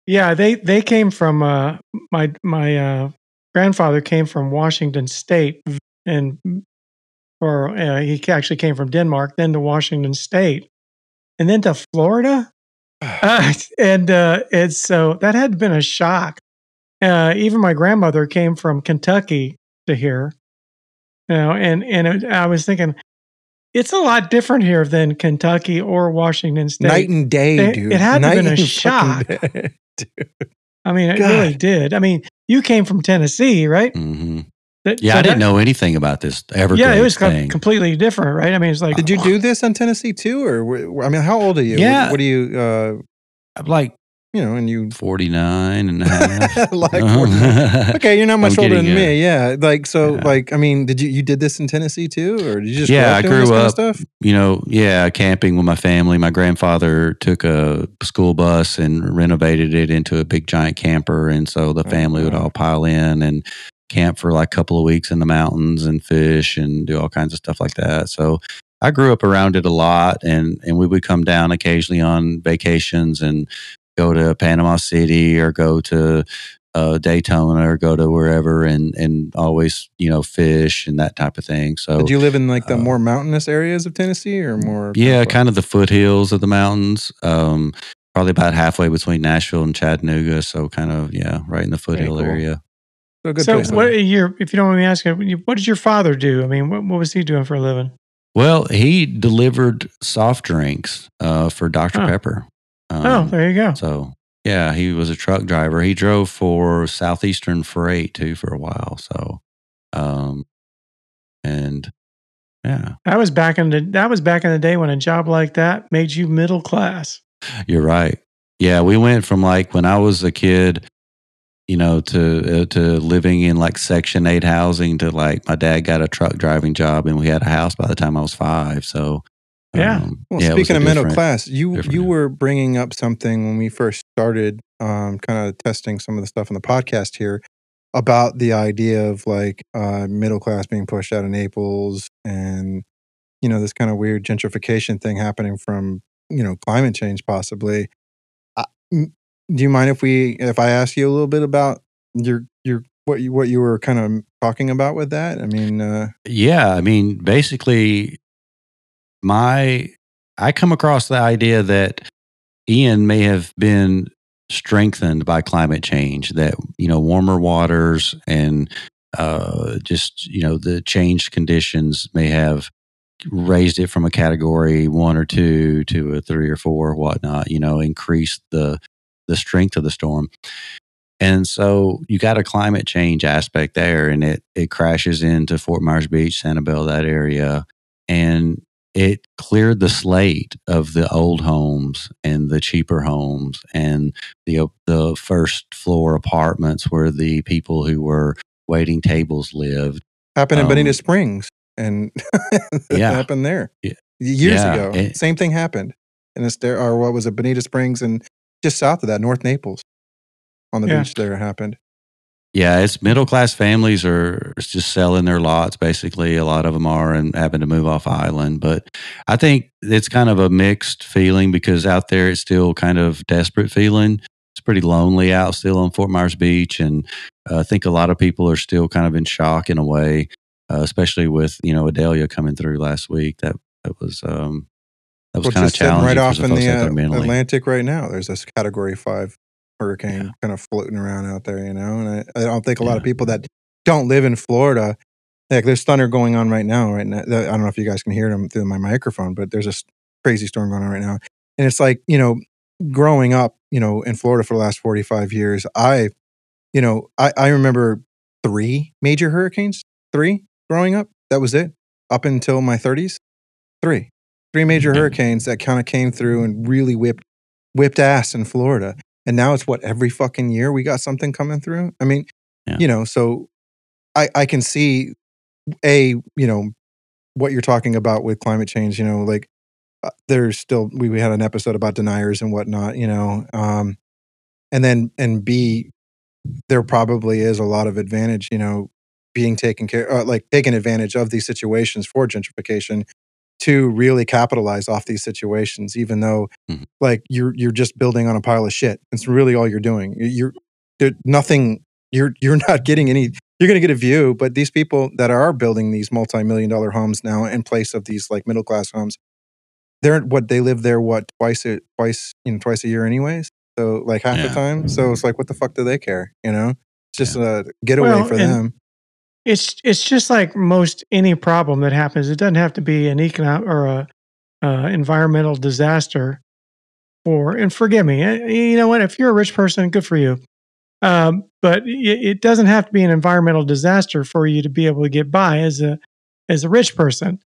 Yeah, they they came from uh, my my uh, grandfather came from Washington State, and or uh, he actually came from Denmark, then to Washington State, and then to Florida, uh, and uh, and so that had been a shock. Uh, even my grandmother came from Kentucky to here, you know, and and it, I was thinking. It's a lot different here than Kentucky or Washington State. Night and day, It- dude. it had Night been a shock. day. I mean, it God. really did. I mean, you came from Tennessee, right? hmm That- yeah, so I didn't that- know anything about this Everglades Yeah, it was com- thing. completely different, right? I mean, it's like, Did you do this on Tennessee too, or I mean, how old are you? What- Yeah. What, do you, uh, I'm like you know, and you 49 and a half. like? Uh-huh. Okay, you're not much I'm older than getting me. Yeah, like so, Yeah. like I mean, did you you did this in Tennessee too, or did you just Yeah, grow up I doing this grew kind up- of stuff? you know, yeah, camping with my family. My grandfather took a school bus and renovated it into a big giant camper. And so the Oh, family would wow. all pile in and camp for like a couple of weeks in the mountains and fish and do all kinds of stuff like that. So I grew up around it a lot and, and we would come down occasionally on vacations and go to Panama City or go to uh, Daytona or go to wherever and, and always, you know, fish and that type of thing. So Did you live in like the uh, more mountainous areas of Tennessee, or more? yeah, kind of the foothills of the mountains. Um, probably about halfway between Nashville and Chattanooga. So kind of yeah, right in the foothill cool. area. So good so place. what though. your, if you don't mind me asking, what did your father do? I mean, what, what was he doing for a living? Well, he delivered soft drinks uh, for Dr Huh. Pepper. oh, Um, there you go. so yeah, he was a truck driver. He drove for Southeastern Freight too for a while. So, um, and yeah, That was back in the that was back in the day when a job like that made you middle class. You're right. Yeah, we went from like when I was a kid, you know, to uh, to living in like Section Eight housing to like my dad got a truck driving job and we had a house by the time I was five. So Yeah. um, Well, yeah, speaking of middle class, you you were bringing up something when we first started, um, kind of testing some of the stuff on the podcast here about the idea of like uh, middle class being pushed out of Naples and you know this kind of weird gentrification thing happening from you know climate change possibly. I, m- do you mind if we if I ask you a little bit about your your what you what you were kind of talking about with that? I mean, uh, Yeah, I mean, basically, my I come across the idea that Ian may have been strengthened by climate change. That you know, warmer waters and uh, just you know the changed conditions may have raised it from a category one or two to a three or four, whatnot. You know, increased the the strength of the storm. And so you got a climate change aspect there, and it it crashes into Fort Myers Beach, Sanibel, that area, and it cleared the slate of the old homes and the cheaper homes and the the first floor apartments where the people who were waiting tables lived. Happened in Um, Bonita Springs, and it Yeah. happened there Yeah. years Yeah, ago. it- Same thing happened, and it's there. Or what was it? Bonita Springs, and just south of that, North Naples, on the Yeah. beach. There happened. Yeah, it's middle class families are just selling their lots. Basically, a lot of them are and having to move off island. But I think it's kind of a mixed feeling because out there it's still kind of desperate feeling. It's pretty lonely out still on Fort Myers Beach, and uh, I think a lot of people are still kind of in shock in a way, uh, especially with you know Idalia coming through last week. That that was um, that was Well, kind of challenging right off in the uh. Atlantic right now. There's this Category Five hurricane Yeah. kind of floating around out there, you know. And I, I don't think a lot of people that don't live in Florida, like there's thunder going on right now. Right now, I don't know if you guys can hear them through my microphone, but there's a crazy storm going on right now. And it's like you know, growing up, you know, in Florida for the last 45 years, I, you know, I, I remember three major hurricanes, three growing up. That was it up until my 30s. Three, three major hurricanes that kind of came through and really whipped whipped ass in Florida. And now it's what every fucking year we got something coming through. I mean, Yeah. you know, so I I can see a you know what you're talking about with climate change. You know, like uh, there's still we, we had an episode about deniers and whatnot. You know, um, and then and B, there probably is a lot of advantage. You know, being taken care, uh, like taking advantage of these situations for gentrification to really capitalize off these situations, even though Mhm. like you're you're just building on a pile of shit. It's really all you're doing. You- You're there, nothing. You're you're not getting any. You're going to get a view, but these people that are building these multi-million dollar homes now in place of these like middle class homes, they're what they live there what twice a twice you know twice a year anyways. So like half the time. So it's like what the fuck do they care? You know, it's just a getaway Well, for and- them. It's it's just like most any problem that happens. It doesn't have to be an economic or a uh, environmental disaster. For and forgive me, eh, you know what? If you're a rich person, good for you. Um, but it, it doesn't have to be an environmental disaster for you to be able to get by as a as a rich person.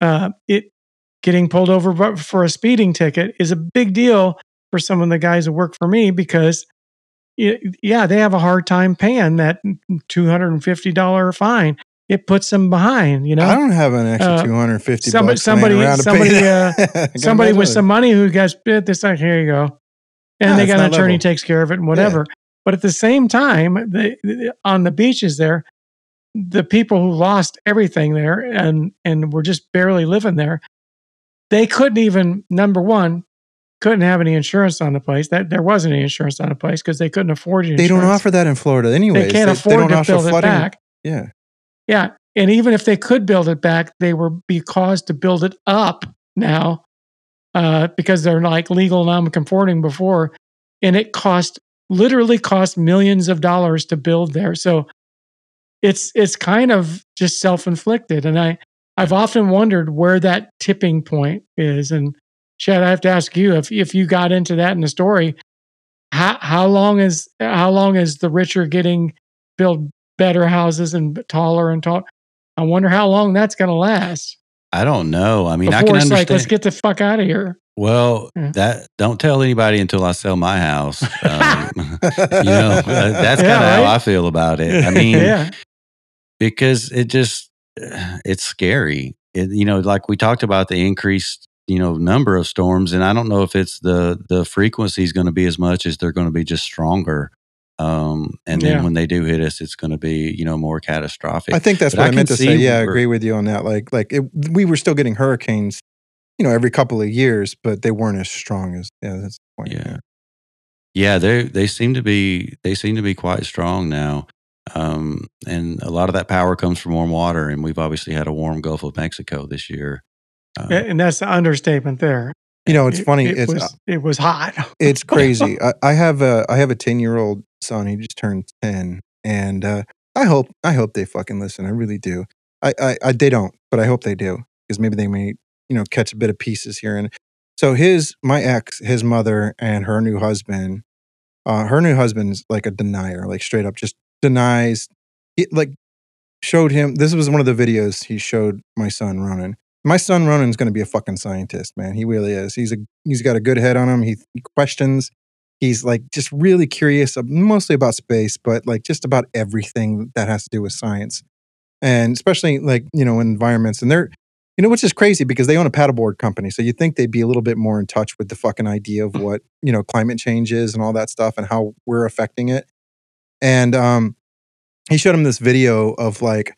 Uh, it getting pulled over for a speeding ticket is a big deal for some of the guys who work for me because yeah, they have a hard time paying that $250 fine. It puts them behind, you know. I don't have an extra Uh, two hundred fifty. somebody- bucks somebody- laying around to somebody, pay that. I can Somebody with imagine. some money who gets bit this like, here you go. And Yeah, they got an attorney level. takes care of it and whatever. But at the same time, the, the- on the beaches there, the people who lost everything there and and were just barely living there, they couldn't even number one, couldn't have any insurance on the place. That there wasn't any insurance on the place because they couldn't afford it. They don't offer that in Florida, anyways. They can't afford don't to offer build it back. Yeah, Yeah. And even if they could build it back, they were be caused to build it up now uh, because they're like legal non-conforming before. And it cost literally cost millions of dollars to build there. So it's it's kind of just self-inflicted. And I I've often wondered where that tipping point is. And Chad, I have to ask you if if you got into that in the story, how how long is how long is the richer getting build better houses and taller and tall? I wonder how long that's going to last. I don't know. I mean, I Before can it's understand. like, let's get the fuck out of here. Well, Yeah. that don't tell anybody until I sell my house. Um, you know, uh, that's kind of how right? I feel about it. I mean, yeah, because it just it's scary. It, you know, like we talked about the increased you know number of storms, and I don't know if it's the the frequency is going to be as much as they're going to be just stronger. Um, and then Yeah. when they do hit us, it's going to be you know more catastrophic. I think that's But what I I, meant to say. Yeah, I agree with you on that. Like, like it, we were still getting hurricanes, you know, every couple of years, but they weren't as strong as. Yeah, that's the point. Yeah. Yeah, they they seem to be they seem to be quite strong now, um, and a lot of that power comes from warm water. And we've obviously had a warm Gulf of Mexico this year. Uh, and that's the understatement there. You know, it's It- funny. It, it's uh, was it was hot. it's crazy. I, I have a I have a ten year old son. He just turned ten, and uh, I hope I hope they fucking listen. I really do. I, I, I they don't, but I hope they do because maybe they may you know catch a bit of pieces here. And so his my ex, his mother, and her new husband. Uh, her new husband's like a denier, like straight up just denies. It, like showed him. This was one of the videos he showed my son Ronan. My son Ronan's going to be a fucking scientist, man. He really is. He's a he's got a good head on him. He, he questions. He's like just really curious, mostly about space, but like just about everything that has to do with science, and especially like you know environments. And they're you know which is crazy because they own a paddleboard company, so you think they'd be a little bit more in touch with the fucking idea of what you know climate change is and all that stuff and how we're affecting it. And um, he showed him this video of like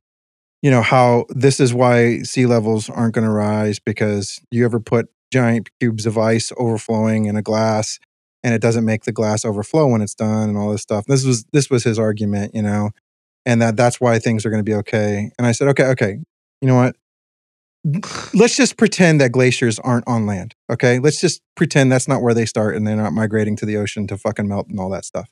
you know how this is why sea levels aren't going to rise because you ever put giant cubes of ice overflowing in a glass and it doesn't make the glass overflow when it's done and all this stuff? This was this was his argument you know and that that's why things are going to be okay. And i said okay okay you know what? Let's just pretend that glaciers aren't on land okay? Let's just pretend that's not where they start and they're not migrating to the ocean to fucking melt and all that stuff.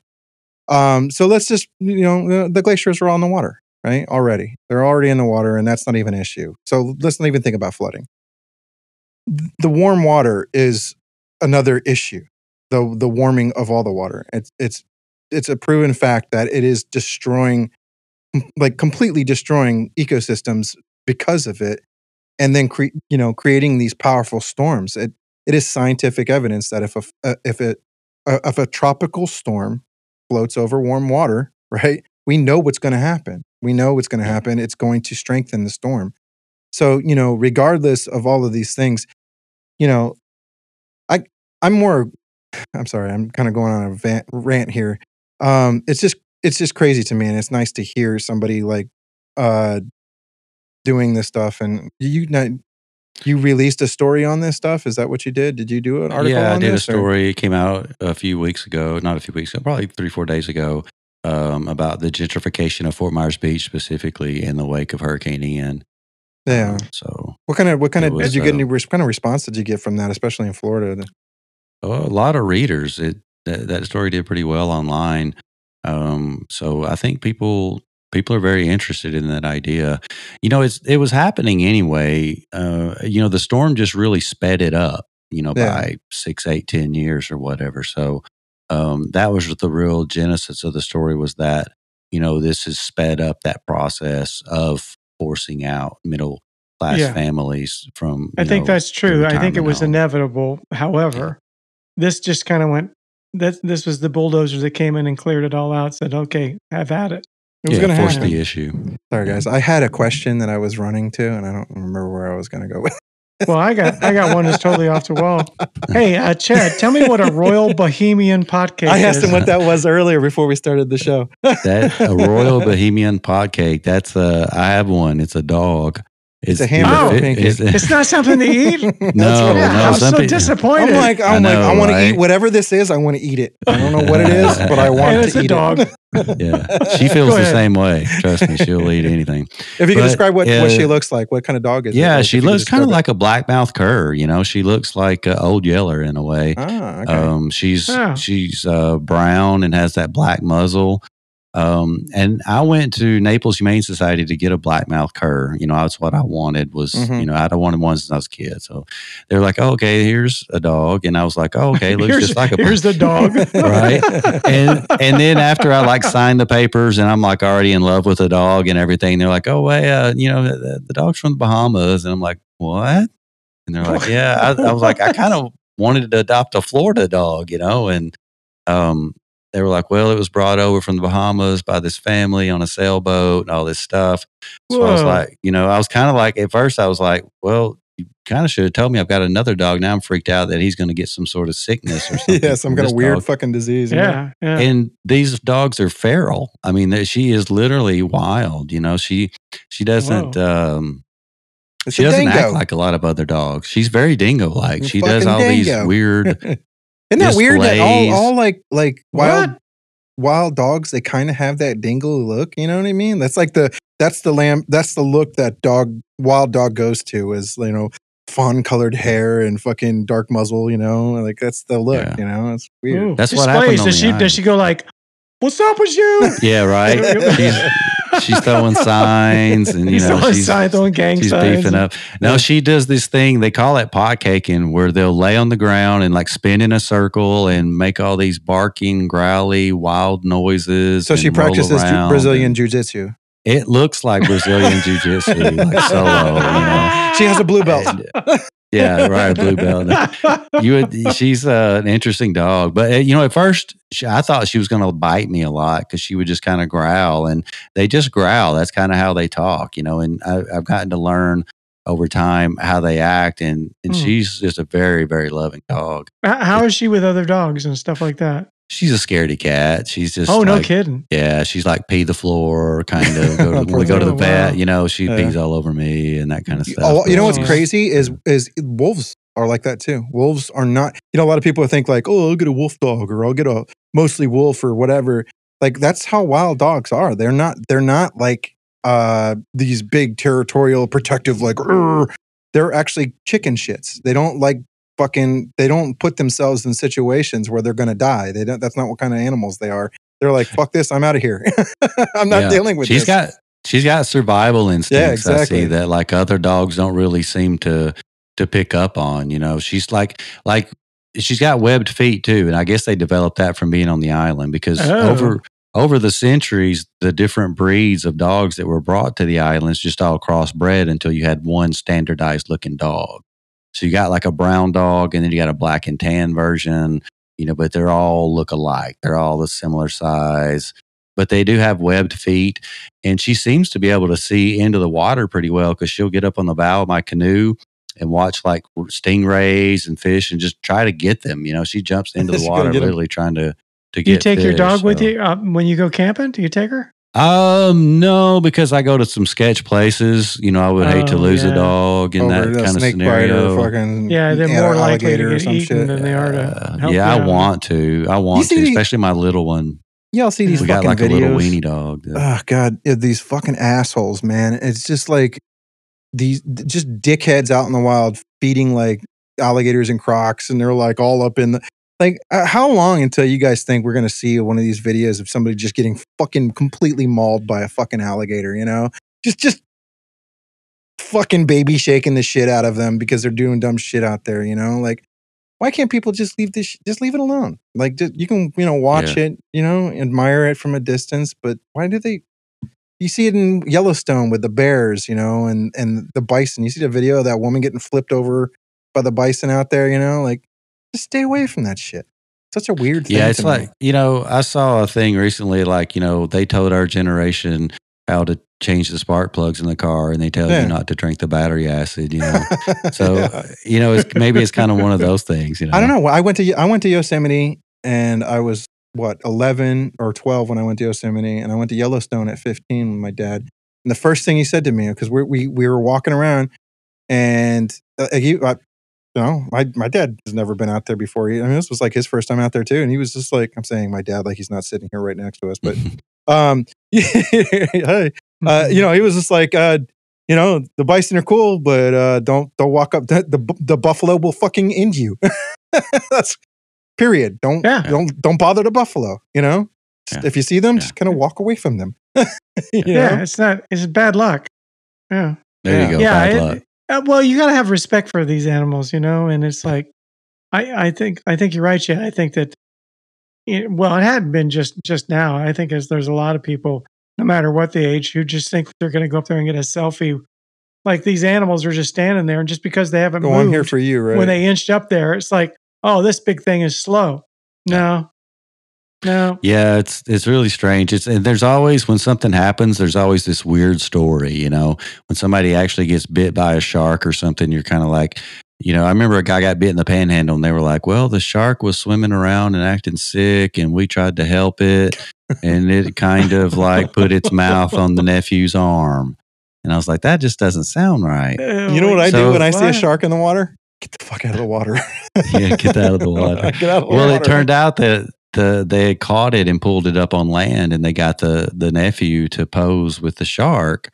Um, so let's just you know the glaciers are all in the water right? Already. They're already in the water, and that's not even an issue. So let's not even think about flooding. The warm water is another issue. The the warming of all the water. It's it's it's a proven fact that it is destroying like completely destroying ecosystems because of it and then cre- you know creating these powerful storms it it is scientific evidence that if a uh, if it uh, if a tropical storm floats over warm water right we know what's going to happen we know what's going to happen. It's going to strengthen the storm. So, you know, regardless of all of these things, you know, I I'm more I'm sorry, I'm kind of going on a van, rant here. Um it's just it's just crazy to me and it's nice to hear somebody like uh doing this stuff and you you released a story on this stuff. Is that what you did? Did you do an article? Yeah, I did this, a story. Or? It came out a few weeks ago, not a few weeks ago, probably three, four days ago, um, about the gentrification of Fort Myers Beach specifically in the wake of Hurricane Ian. Yeah. Um, so what kind of what kind of was, did you get? Uh, any what kind of response did you get from that, especially in Florida? Oh, a lot of readers. It that, that story did pretty well online. Um, so I think people people are very interested in that idea. You know, it's it was happening anyway. Uh, you know, the storm just really sped it up. You know, yeah. by six, eight, ten years or whatever. So um, that was the real genesis of the story was that you know this has sped up that process of forcing out middle class yeah. families from i think know, that's true. i think it was home. inevitable. However yeah. this just kind of went that this was the bulldozers that came in and cleared it all out said okay have at it. It was yeah, going to force the issue. Sorry guys. I had a question that i was running to and i don't remember where i was going to go with well, I got I got one that's totally off the wall. Hey, uh, Chad, tell me what a Royal Bahamian potcake. I asked him what that was earlier before we started the show. that a Royal Bahamian potcake. That's a I have one. It's a dog. It's, it's a hamburger oh, pancake. It's, it's, not something to eat. no, yeah, no, I'm so disappointed. I'm like, I'm I like, I want right? to eat whatever this is. I want to eat it. I don't know what it is, but I want and to eat a dog. it. yeah, she feels the same way. Trust me, she'll eat anything. If you can describe what, uh, what she looks like, what kind of dog is yeah, it? Yeah, she looks kind of like a blackmouth cur. You know, she looks like uh, Old Yeller in a way. Ah, okay. Um, she's oh. she's uh, brown and has that black muzzle. Um, and I went to Naples Humane Society to get a blackmouth cur. You know, that's what I wanted was, mm-hmm. you know, I'd wanted one since I was a kid. So they're like, oh, okay, here's a dog. And I was like, oh, okay, looks just like a Here's the dog. right. And and then after I like signed the papers and I'm like already in love with the dog and everything, they're like, oh, wait, uh, you know, the, the, dog's from the Bahamas. And I'm like, what? And they're like, yeah. I, I was like, I kind of wanted to adopt a Florida dog, you know, and um, they were like, well, it was brought over from the Bahamas by this family on a sailboat and all this stuff. So Whoa. I was like, you know, I was kind of like, at first I was like, well, you kind of should have told me I've got another dog. Now I'm freaked out that he's going to get some sort of sickness or something. yeah, some kind of weird dog. fucking disease. Yeah, yeah, And these dogs are feral. I mean, she is literally wild. You know, she she doesn't. um she doesn't dingo. act like a lot of other dogs. She's very dingo like. She does all dingo. these weird Isn't that weird that all, all like like wild what? wild dogs they kind of have that dingle look? You know what I mean? That's like the that's the lamb that's the look that dog wild dog goes to is you know fawn colored hair and fucking dark muzzle. You know, like that's the look. Yeah. You know, it's weird. Ooh, that's what happens. Does she does she go like? What's up with you? Yeah, right. she's throwing signs and you know she's, sign, throwing gang she's signs. beefing up. Now yeah. she does this thing. They call it pot caking, where they'll lay on the ground and like spin in a circle and make all these barking, growly, wild noises. So she practices Brazilian jiu-jitsu. it looks like Brazilian Jiu Jitsu, like solo. You know? She has a blue belt. And, yeah, right, Bluebell. You would, she's uh, an interesting dog, but uh, you know, at first she, I thought she was going to bite me a lot because she would just kind of growl, and they just growl. That's kind of how they talk, you know. And I, I've gotten to learn over time how they act, and and Hmm. she's just a very very loving dog. How is she with other dogs and stuff like that? She's a scaredy cat. She's just oh, no kidding. Yeah, she's like pee the floor, kind of. Go to, when we go to the vet, wow. you know, she Yeah. pees all over me and that kind of stuff. Oh, you know what's Oh. crazy is is wolves are like that too. Wolves are not. You know, a lot of people think like, oh, I'll get a wolf dog or I'll get a mostly wolf or whatever. Like that's how wild dogs are. They're not. They're not like uh these big territorial protective like. "Rrr." They're actually chicken shits. They don't like fucking. They don't put themselves in situations where they're gonna die. They don't. That's not what kind of animals they are. They're like, fuck this. I'm out of here. I'm not Yeah. dealing with She's this. got she's got survival instincts. I exactly. see that like other dogs don't really seem to to pick up on. You know, she's like like she's got webbed feet too, and I guess they developed that from being on the island because Oh. over over the centuries, the different breeds of dogs that were brought to the islands just all crossbred until you had one standardized looking dog. So you got like a brown dog, and then you got a black and tan version. You know, but they're all look alike. They're all the similar size, but they do have webbed feet and she seems to be able to see into the water pretty well because she'll get up on the bow of my canoe and watch like stingrays and fish and just try to get them. You know, she jumps into the water get literally trying to to Do you get. take your fish, dog with you uh, when you go camping? Do you take her? Um, no, because I go to some sketch places. You know, I would hate to Oh, lose yeah. a dog in Over that kind of scenario. bite or fucking Yeah, they're more likely to or get eaten shit. than they are to Uh, help yeah, you I out. want to. I want see to, the- especially my little one. Yeah, I'll see these we got fucking like videos. a little weenie dog. that- Oh god, yeah, these fucking assholes, man. It's just like these just dickheads out in the wild feeding like alligators and crocs, and they're like all up in the like. Uh, how long until you guys think we're gonna see one of these videos of somebody just getting fucking completely mauled by a fucking alligator? You know, just just fucking baby shaking the shit out of them because they're doing dumb shit out there. You know, like why can't people just leave this? sh- Just leave it alone. Like just, you can, you know, watch Yeah. it, you know, admire it from a distance. But why do they? You see it in Yellowstone with the bears, you know, and and the bison. You see the video of that woman getting flipped over by the bison out there, you know, like just stay away from that shit. Such a weird thing. Yeah, it's to me. like, you know, I saw a thing recently, like, you know, they told our generation how to change the spark plugs in the car and they tell Yeah. you not to drink the battery acid, you know. So, Yeah. uh, you know, it's, maybe it's kind of one of those things, you know. I don't know. I went to I went to Yosemite and I was what 11 or 12 when I went to Yosemite and I went to Yellowstone at 15 with my dad. And the first thing he said to me because we we we were walking around and uh, he, I, you know, my my dad has never been out there before. He, I mean, this was like his first time out there too, and he was just like, I'm saying my dad like he's not sitting here right next to us, but um, hey, uh, you know, he was just like, uh, you know, the bison are cool, but uh, don't don't walk up. The, the the buffalo will fucking end you. That's period. Don't Yeah. don't don't bother the buffalo. You know, Just- Yeah. if you see them, Yeah. just kind of walk away from them. You yeah, know? it's not. It's bad luck. Yeah. There you go. yeah. bad it- luck. Uh, well, you got to have respect for these animals, you know. And it's like, I, I think, I think you're right, Chad. I think that, it, well, it hadn't been just just now. I think as there's a lot of people, no matter what the age, who just think they're going to go up there and get a selfie. Like these animals are just standing there, and just because they haven't Go moved here for you, right? when they inched up there, it's like, oh, this big thing is slow. No, no. Yeah, it's it's really strange. It's and there's always when something happens, there's always this weird story. You know, when somebody actually gets bit by a shark or something, you're kind of like, you know, I remember a guy got bit in the panhandle, and they were like, "Well, the shark was swimming around and acting sick, and we tried to help it, and it kind of like put its mouth on the nephew's arm." And I was like, "That just doesn't sound right." you know what I So- do when I see a shark in the water? Get the fuck out of the water. Yeah, get out of the water. get out of the Well, water. it turned out that the they had caught it and pulled it up on land, and they got the the nephew to pose with the shark,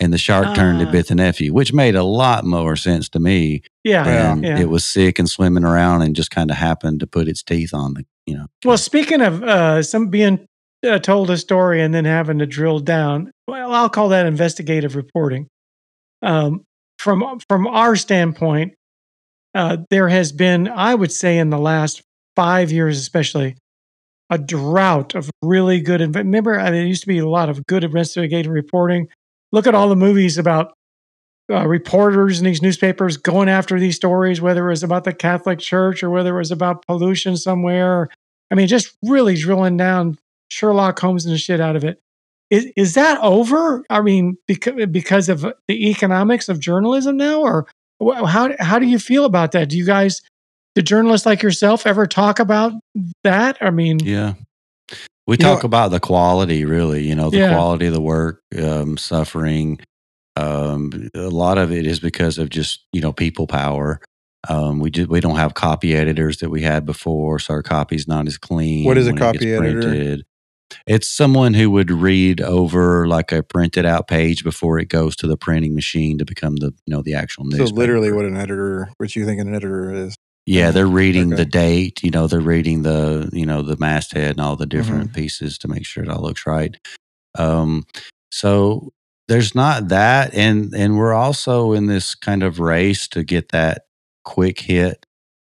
and the shark turned to Ah. bit the nephew, which made a lot more sense to me. Yeah, Yeah. Yeah. it was sick and swimming around, and just kind of happened to put its teeth on the, you know. Well, speaking of uh, some being uh, told a story and then having to drill down, well, I'll call that investigative reporting. Um, from from our standpoint, uh, there has been, I would say, in the last five years, especially, a drought of really good. Remember, I mean, there used to be a lot of good investigative reporting. Look at all the movies about uh, reporters in these newspapers going after these stories, whether it was about the Catholic Church or whether it was about pollution somewhere. I mean, just really drilling down Sherlock Holmes and the shit out of it. Is, is that over? I mean, because, because of the economics of journalism now, or how how do you feel about that? Do you guys, do journalists like yourself, ever talk about that? I mean, Yeah. We You know- talk about the quality, really, you know, the Yeah. quality of the work, um, suffering. Um, a lot of it is because of just, you know, people power. Um, we do, we don't have copy editors that we had before, so our copy's not as clean. What is a when it copy editor? printed. It's someone who would read over like a printed out page before it goes to the printing machine to become the, you know, the actual So news. literally, what an editor, what you think an editor is. Yeah, they're reading Okay. the date. You know, they're reading the you know the masthead and all the different Mm-hmm. pieces to make sure it all looks right. Um, so there's not that, and and we're also in this kind of race to get that quick hit,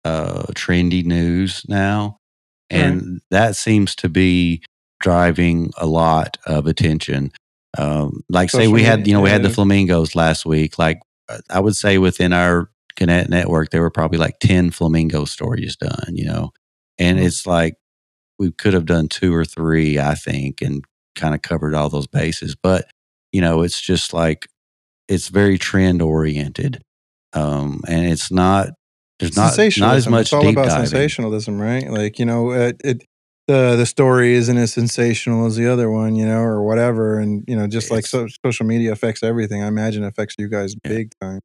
uh, trendy news now, and that seems to be driving a lot of attention. Um, like say Social we had, you know, we had the flamingos last week. Like uh, I would say within our Connect network, there were probably like 10 flamingo stories done, you know, and Mhm. it's like we could have done two or three, I think, and kind of covered all those bases. But, you know, it's just like, it's very trend oriented. Um, and it's not, there's not, not as much It's all about diving. sensationalism, right? Like you know, it, it the the story isn't as sensational as the other one, you know, or whatever. And you know, just like so, social media affects everything. I imagine it affects you guys Yeah. big time.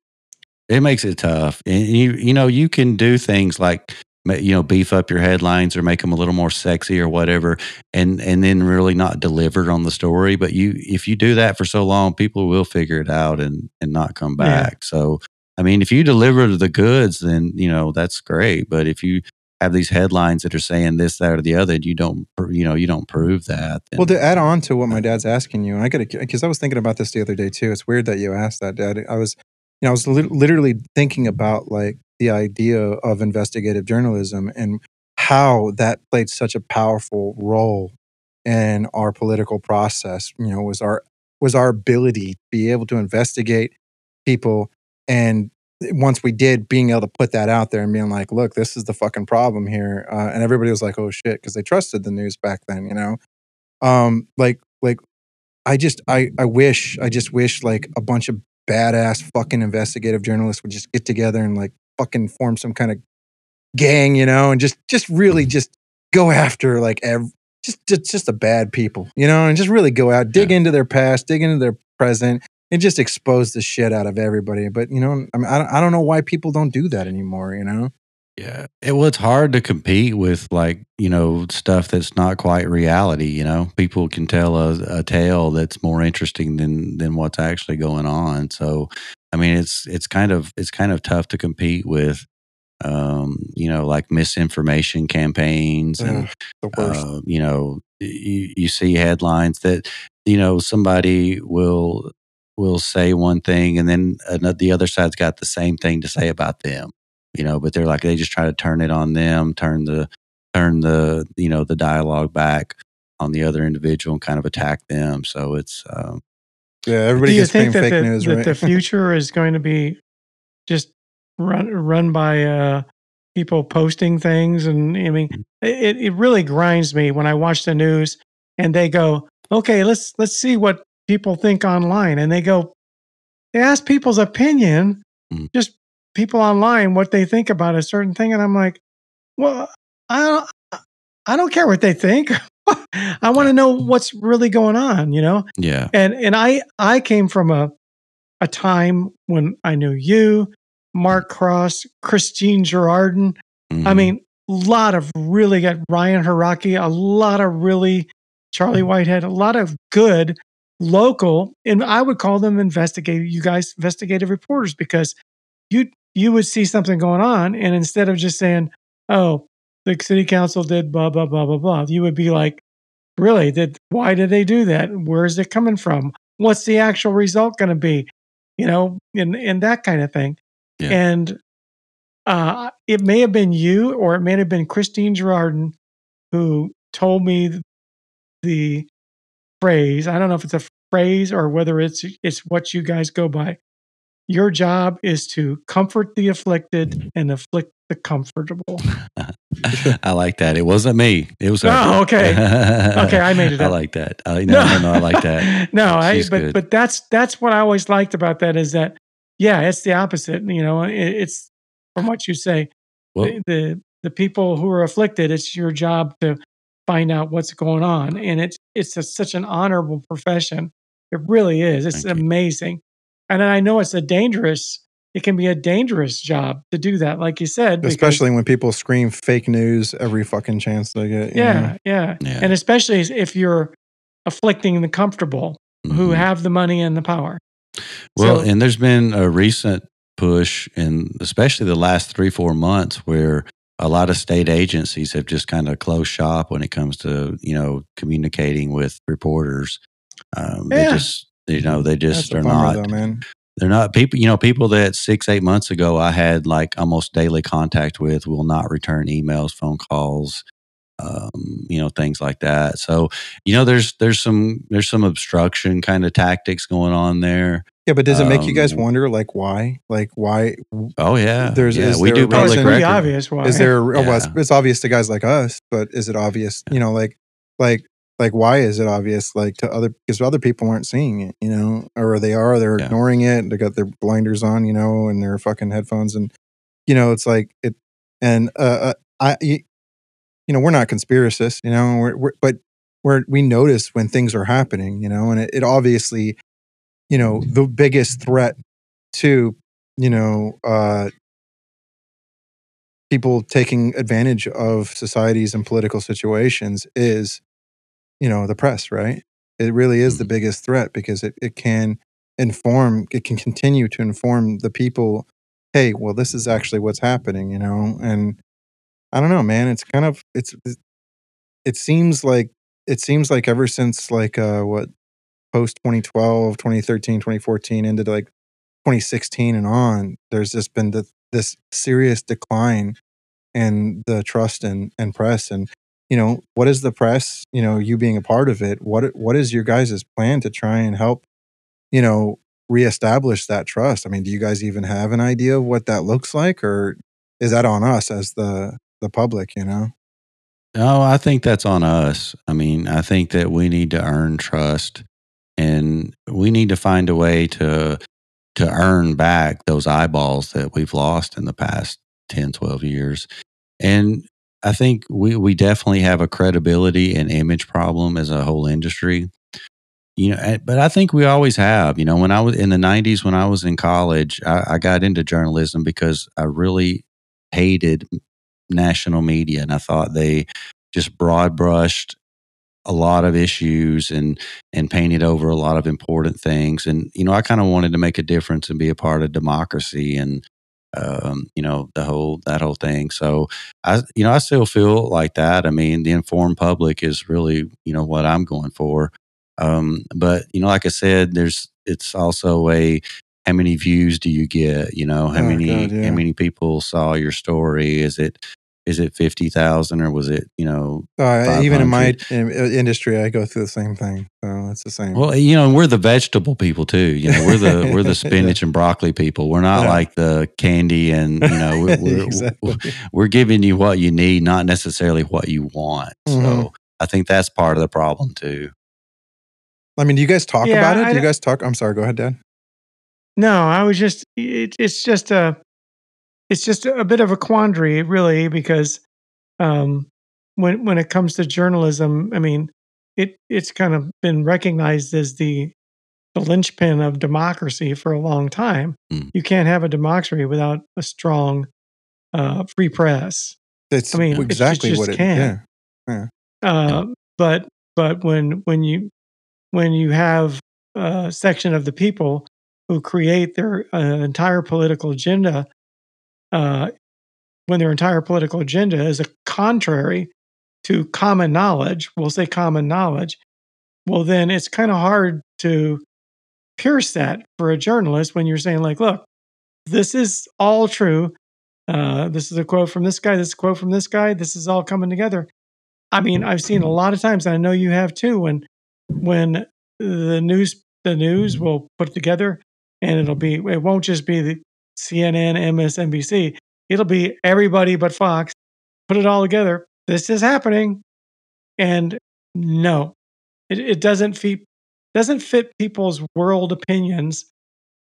It makes it tough. And you you know you can do things like you know beef up your headlines or make them a little more sexy or whatever, and and then really not deliver on the story. But you if you do that for so long, people will figure it out and and not come Yeah. back. So I mean, if you deliver the goods, then you know that's great. But if you have these headlines that are saying this, that, or the other, and you don't, you know, you don't prove that. then- Well, to add on to what my dad's asking you, and I got to because I was thinking about this the other day too. It's weird that you asked that, Dad. I was, you know, I was lit- literally thinking about like the idea of investigative journalism and how that played such a powerful role in our political process. You know, was our was our ability to be able to investigate people and once we did being able to put that out there and being like look this is the fucking problem here uh, and everybody was like oh shit because they trusted the news back then you know um like like i just i i wish i just wish like a bunch of badass fucking investigative journalists would just get together and like fucking form some kind of gang you know and just just really mm-hmm. just go after like ev- just just just the bad people you know and just really go out dig Yeah. into their past dig into their present and just expose the shit out of everybody. But you know i mean i don't, I don't know why people don't do that anymore you know Yeah. It well, it's hard to compete with like, you know, stuff that's not quite reality, you know. People can tell a, a tale that's more interesting than than what's actually going on. So I mean it's it's kind of it's kind of tough to compete with um, you know, like misinformation campaigns and worst uh, you know, you, you see headlines that, you know, somebody will will say one thing and then ano- the other side's got the same thing to say about them, you know, but they're like they just try to turn it on them, turn the turn the you know the dialogue back on the other individual and kind of attack them. So it's um, yeah everybody do you gets think fake that, the, news that right the future is going to be just run run by uh, people posting things? And I mean, Mm. it, it really grinds me when I watch the news and they go, "Okay, let's let's see what people think online," and they go, they ask people's opinion, Mm. just people online what they think about a certain thing, and I'm like, well, I don't, I don't care what they think. I want to know what's really going on, you know yeah, and and I I came from a a time when I knew you, Mark Cross, Christine Gerardin. I mhm, mean, a lot of really good Ryan Haraki, a lot of really Charlie Whitehead, a lot of good local, and I would call them investigative. You guys, investigative reporters, because you you would see something going on, and instead of just saying, "Oh, the city council did blah blah blah blah blah," you would be like, "Really? Did why did they do that? Where is it coming from? What's the actual result going to be?" You know, and and that kind of thing. Yeah. And uh, it may have been you, or it may have been Christine Gerardin, who told me the phrase. I don't know if it's a phrase or whether it's it's what you guys go by. Your job is to comfort the afflicted and afflict the comfortable. I like that. It wasn't me. It was. Oh, okay. Okay, I made it I like that. Uh, no, no, no, I like that. no, I, but good. but that's that's what I always liked about that is that yeah, it's the opposite. You know, it, it's from what you say. Well, the, the the people who are afflicted, it's your job to find out what's going on, and it's it's a, such an honorable profession. It really is. It's amazing. you. Amazing, and I know it's a dangerous. It can be a dangerous job to do that, like you said, because- Especially when people scream fake news every fucking chance they get. yeah, yeah, Yeah. and especially if you're afflicting the comfortable who mhm. have the money and the power. Well, So- and there's been a recent push, in especially the last three, four months, where a lot of state agencies have just kind of closed shop when it comes to you know communicating with reporters. Um, They Yeah. just you know they just That's are bummer, not though, man. they're not people you know people that six eight months ago i had like almost daily contact with will not return emails phone calls um, you know things like that so you know there's there's some there's some obstruction kind of tactics going on there Yeah, but does it make you guys Um, wonder, like, why? Like, why? oh yeah There's- yeah is we there do a public reason- pretty record obvious why. Is there? oh, well, it's, it's obvious to guys like us, but is it obvious? You know, like, like, like, why is it obvious? Like to other because other people aren't seeing it, you know, or they are, they're Yeah. ignoring it. They got their blinders on, you know, and their fucking headphones, and you know, it's like it. And uh, uh I, you, you know, we're not conspiracists, you know, we're, we're but we're we notice when things are happening, you know, and it, it obviously, you know, the biggest threat to, you know, uh, people taking advantage of societies and political situations is, you know, the press, right? It really is the biggest threat because it, it can inform, it can continue to inform the people, hey, well, this is actually what's happening, you know? And I don't know, man. It's kind of, it's, it seems like, it seems like ever since like, uh, what, post 2012, 2013, 2014 into like 2016 and on, there's just been the, this serious decline in the trust and and press. And you know, what is the press? You know, you being a part of it. What what is your guys' plan to try and help? You know, reestablish that trust. I mean, do you guys even have an idea of what that looks like, or is that on us as the the public? You know, No, I think that's on us. I mean, I think that we need to earn trust and we need to find a way to to earn back those eyeballs that we've lost in the past 10, 12 years. And I think we we definitely have a credibility and image problem as a whole industry. You know, but I think we always have. You know, when I was in the '90s, when I was in college, I, I got into journalism because I really hated national media, and I thought they just broad brushed a lot of issues and and painted over a lot of important things. And you know, I kind of wanted to make a difference and be a part of democracy and um, you know the whole that whole thing. So I you know I still feel like that. I mean, the informed public is really you know what I'm going for. Um, but you know, like I said, there's it's also a how many views do you get? You know, how Oh, many God, yeah. how many people saw your story? Is it is it fifty thousand or was it you know uh, even in my 500. in, uh, industry, I go through the same thing. So it's the same. Well, you know, we're the vegetable people too. You know, we're the we're the spinach and broccoli people. We're not Yeah. like the candy and you know, we're we're, exactly. we're giving you what you need, not necessarily what you want. So Mhm. I think that's part of the problem too. I mean, do you guys talk Yeah, about it? I Do you guys talk? I'm sorry. Go ahead, Dad. No, I was just it, it's just a it's just a bit of a quandary really because um when when it comes to journalism, I mean, it it's kind of been recognized as the the linchpin of democracy for a long time. Mm. You can't have a democracy without a strong uh, free press. That's I mean, it exactly just what it. can't. Yeah. Uh, But but when when you when you have a section of the people who create their uh, entire political agenda, uh, when their entire political agenda is a contrary to common knowledge, we'll say common knowledge. Well, then it's kind of hard to pierce that for a journalist when you're saying like, look, this is all true. Uh, this is a quote from this guy. This is a quote from this guy. This is all coming together. I mean, I've seen a lot of times, and I know you have too, when when the news the news will put it together and it'll be it won't just be the CNN, MSNBC. It'll be everybody but Fox. Put it all together. This is happening. And no, it, it doesn't fit doesn't fit people's world opinions.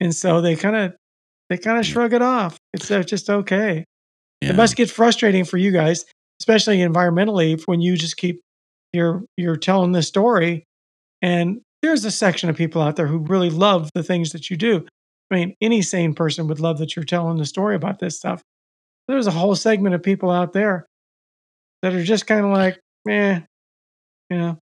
And so they kind of they kind of shrug it off. It's uh, just okay. Yeah. It must get frustrating for you guys, especially environmentally, when you just keep you're you're telling this story, and there's a section of people out there who really love the things that you do. I mean, any sane person would love that you're telling the story about this stuff. There's a whole segment of people out there that are just kind of like, eh, you know.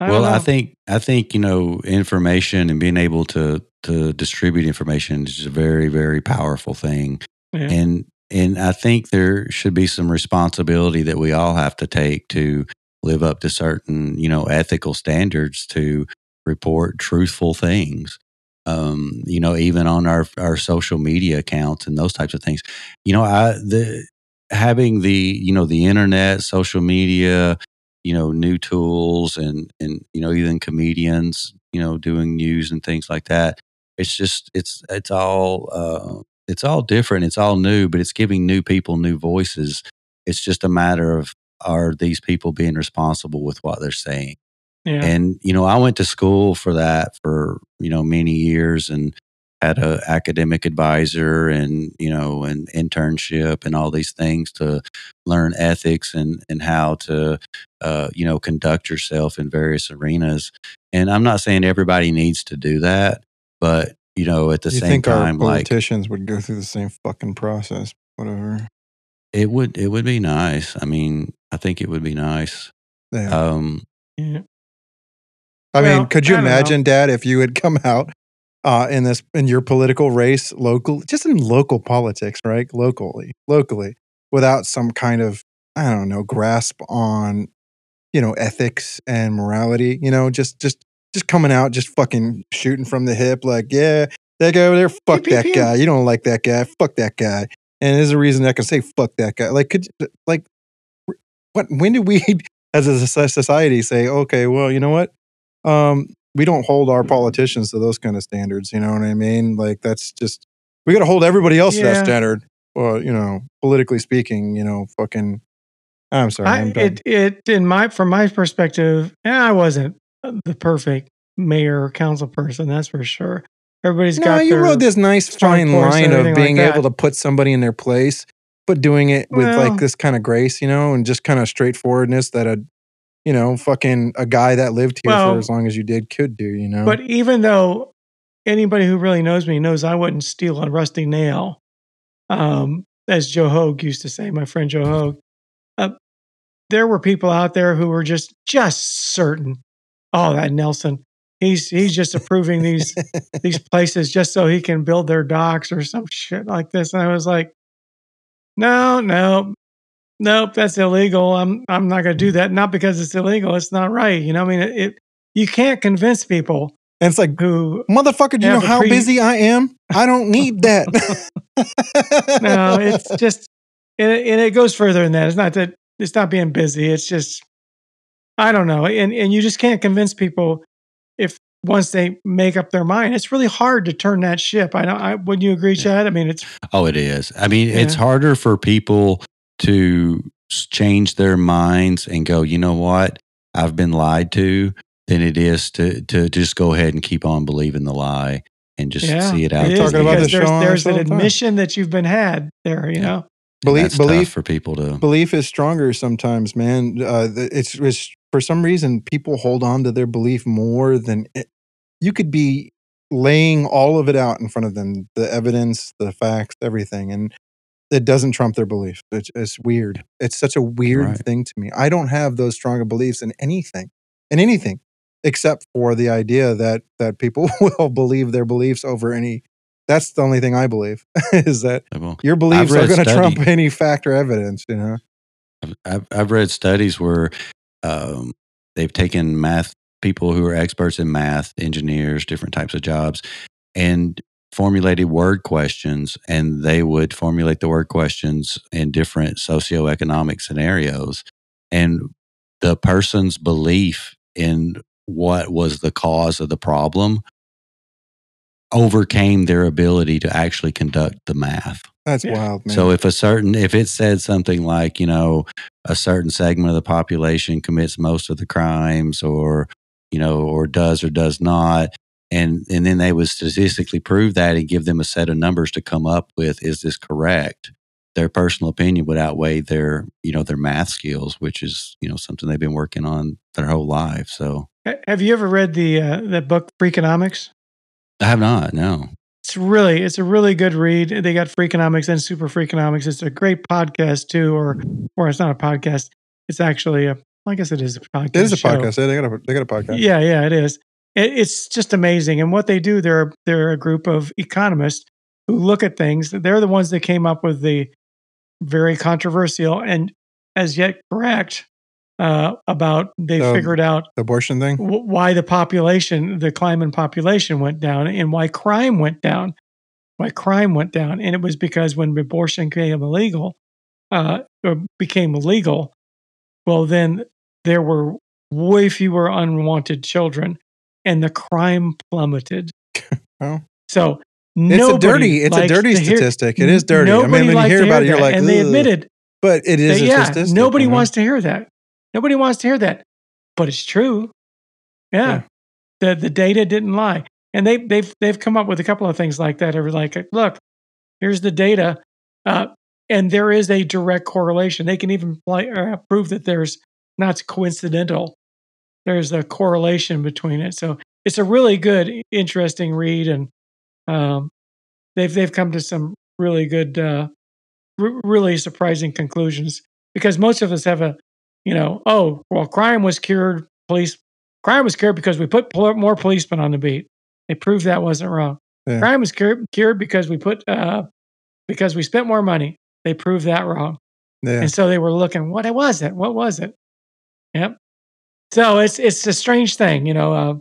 I well, don't I think I think you know information and being able to to distribute information is a very very powerful thing, Yeah. and and I think there should be some responsibility that we all have to take to live up to certain you know ethical standards to report truthful things. Um, you know, even on our our social media accounts and those types of things. You know, I the having the you know the internet, social media, you know new tools and and you know even comedians you know doing news and things like that it's just it's it's all uh it's all different it's all new but it's giving new people new voices it's just a matter of are these people being responsible with what they're saying yeah. and you know i went to school for that for you know many years and had a academic advisor and you know an internship and all these things to learn ethics and and how to uh, you know conduct yourself in various arenas and i'm not saying everybody needs to do that but you know at the you same think time our like politicians would go through the same fucking process? Whatever. it would it would be nice i mean i think it would be nice Yeah. um yeah. I Well, mean, could you I don't know. imagine, Dad, if you had come out uh, in this in your political race, local, just in local politics, right? Locally, locally, without some kind of I don't know grasp on you know ethics and morality. You know, just just just coming out, just fucking shooting from the hip, like yeah, that guy over there, fuck that guy. You don't like that guy, fuck that guy. And there's a reason I can say fuck that guy. Like, could like what? When did we, as a society, say, okay, well, you know what? Um, we don't hold our politicians to those kind of standards. You know what I mean? Like that's just we got to hold everybody else to that standard. Well, you know, politically speaking, you know, fucking. I'm sorry. I, I'm it it in my from my perspective, and I wasn't the perfect mayor or council person. That's for sure. Everybody's no, got you rode this nice fine line of everything like being able to put somebody in their place, but doing it with Well- like this kind of grace, you know, and just kind of straightforwardness that a, you know, fucking a guy that lived here Well, for as long as you did could do, you know. But even though anybody who really knows me knows I wouldn't steal a rusty nail, um, as Joe Hogue used to say, my friend Joe Hogue, uh, there were people out there who were just just certain. Oh, that Nelson, he's he's just approving these these places just so he can build their docks or some shit like this. And I was like, no, no, nope, that's illegal. I'm I'm not going to do that. Not because it's illegal. It's not right. You know, I mean, it, it you can't convince people and it's like, who motherfucker, do you know how pre- busy I am? I don't need that. no, it's just and it, and it goes further than that. It's not that it's not being busy. It's just I don't know, and and you just can't convince people if once they make up their mind. It's really hard to turn that ship. I don't. I wouldn't you agree, Chad? I mean, it's Oh, it is. I mean, it's harder for people to change their minds and go, you know what? I've been lied to than it is to, to just go ahead and keep on believing the lie and just yeah, see it out. it is Talking about because there's, show there's an all the time. admission that you've been had there. You Yeah. know, And believe, that's belief, tough for people to. belief is stronger sometimes, man. Uh, it's, it's for some reason people hold on to their belief more than it, you could be laying all of it out in front of them, the evidence, the facts, everything, and it doesn't trump their belief. It's, it's weird. It's such a weird Right. thing to me. I don't have those stronger beliefs in anything, in anything, except for the idea that that people will believe their beliefs over any. That's the only thing I believe is that your beliefs are going to trump any fact or evidence. You know. I've, I've, I've read studies where um, they've taken math people who are experts in math, engineers, different types of jobs, and formulated word questions, and they would formulate the word questions in different socioeconomic scenarios. And the person's belief in what was the cause of the problem overcame their ability to actually conduct the math. That's Yeah. wild, man. So if a certain if it said something like, you know, a certain segment of the population commits most of the crimes or, you know, or does or does not, and and then they would statistically prove that and give them a set of numbers to come up with is this correct? Their personal opinion would outweigh their, you know, their math skills, which is, you know, something they've been working on their whole life. So Have you ever read the uh, that book Freakonomics? I have not, no. It's really it's a really good read. They got Freakonomics and Super Freakonomics. It's a great podcast too, or or it's not a podcast. It's actually a I guess it is a podcast. it is a show. podcast. Yeah, they got a they got a podcast. Yeah, yeah, it is. It, it's just amazing. And what they do, they're they're a group of economists who look at things. They're the ones that came up with the very controversial and as yet correct uh, about they Um, figured out The abortion thing. w- why the population, the climb in population went down, and why crime went down. Why crime went down, and it was because when abortion became illegal, uh, or became illegal, well, then there were way fewer unwanted children, and the crime plummeted. Oh. So It's a dirty. It's a dirty to hear- statistic. It is dirty. I mean, when you hear about it, you're that, like, and they admitted but it is that, yeah, statistic. nobody wants to hear that. Nobody wants to hear that, but it's true. Yeah, the the data didn't lie, and they they've they've come up with a couple of things like that. Are like, look, here's the data, uh, and there is a direct correlation. They can even play, uh, prove that there's not coincidental. There's a correlation between it. So it's a really good, interesting read, and um, they've they've come to some really good, uh, r- really surprising conclusions. Because most of us have a, you know, oh well, crime was cured. Police crime was cured because we put pol- more policemen on the beat. They proved that wasn't wrong. Yeah. Crime was cured, cured because we put uh, because we spent more money. They proved that wrong. Yeah. And so they were looking, what was it? What was it? Yep. So it's it's a strange thing, you know. Uh,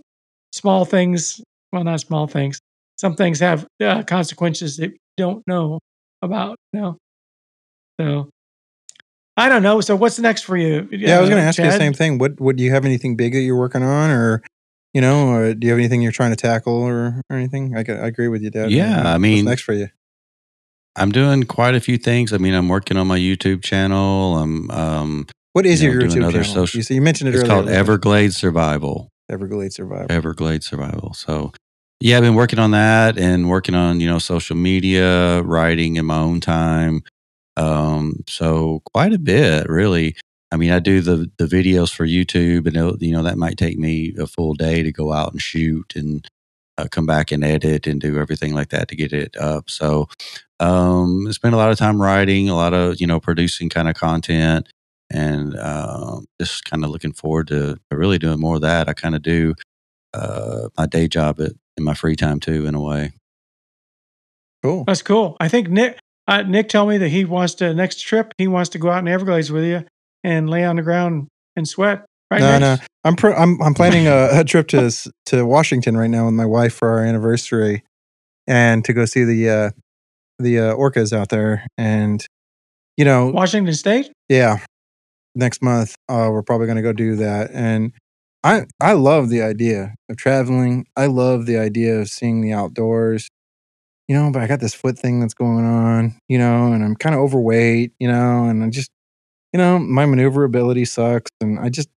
small things, well, not small things. Some things have uh, consequences that you don't know about. You know? So I don't know. So what's next for you? Yeah, I was going to uh, ask you the same thing. What What do you have anything big that you're working on, or you know, or do you have anything you're trying to tackle, or, or anything? I, I agree with you, Dad. Yeah, I What's mean- next for you? I'm doing quite a few things. I mean, I'm working on my YouTube channel. I'm um, What is you know, your YouTube channel? social- you, see, you mentioned it it's earlier. It's called Everglades Survival. Everglades Survival. Everglades Survival. So, yeah, I've been working on that and working on you know social media, writing in my own time. Um, so quite a bit, really. I mean, I do the the videos for YouTube, and you know that might take me a full day to go out and shoot and uh, come back and edit and do everything like that to get it up. So, um, spend a lot of time writing, a lot of you know producing kind of content, and um, just kind of looking forward to, to really doing more of that. I kind of do uh, my day job at, in my free time too, in a way. Cool. That's cool. I think Nick uh, Nick told me that he wants to next trip. He wants to go out in Everglades with you and lay on the ground and sweat. Right? No, Nick? no. I'm pro- I'm I'm planning a, a trip to to Washington right now with my wife for our anniversary, and to go see the uh, the uh, orcas out there. And you know, Washington State. yeah, next month uh, we're probably going to go do that. And I I love the idea of traveling. I love the idea of seeing the outdoors. You know, but I got this foot thing that's going on. You know, and I'm kind of overweight. You know, and I just you know my maneuverability sucks, and I just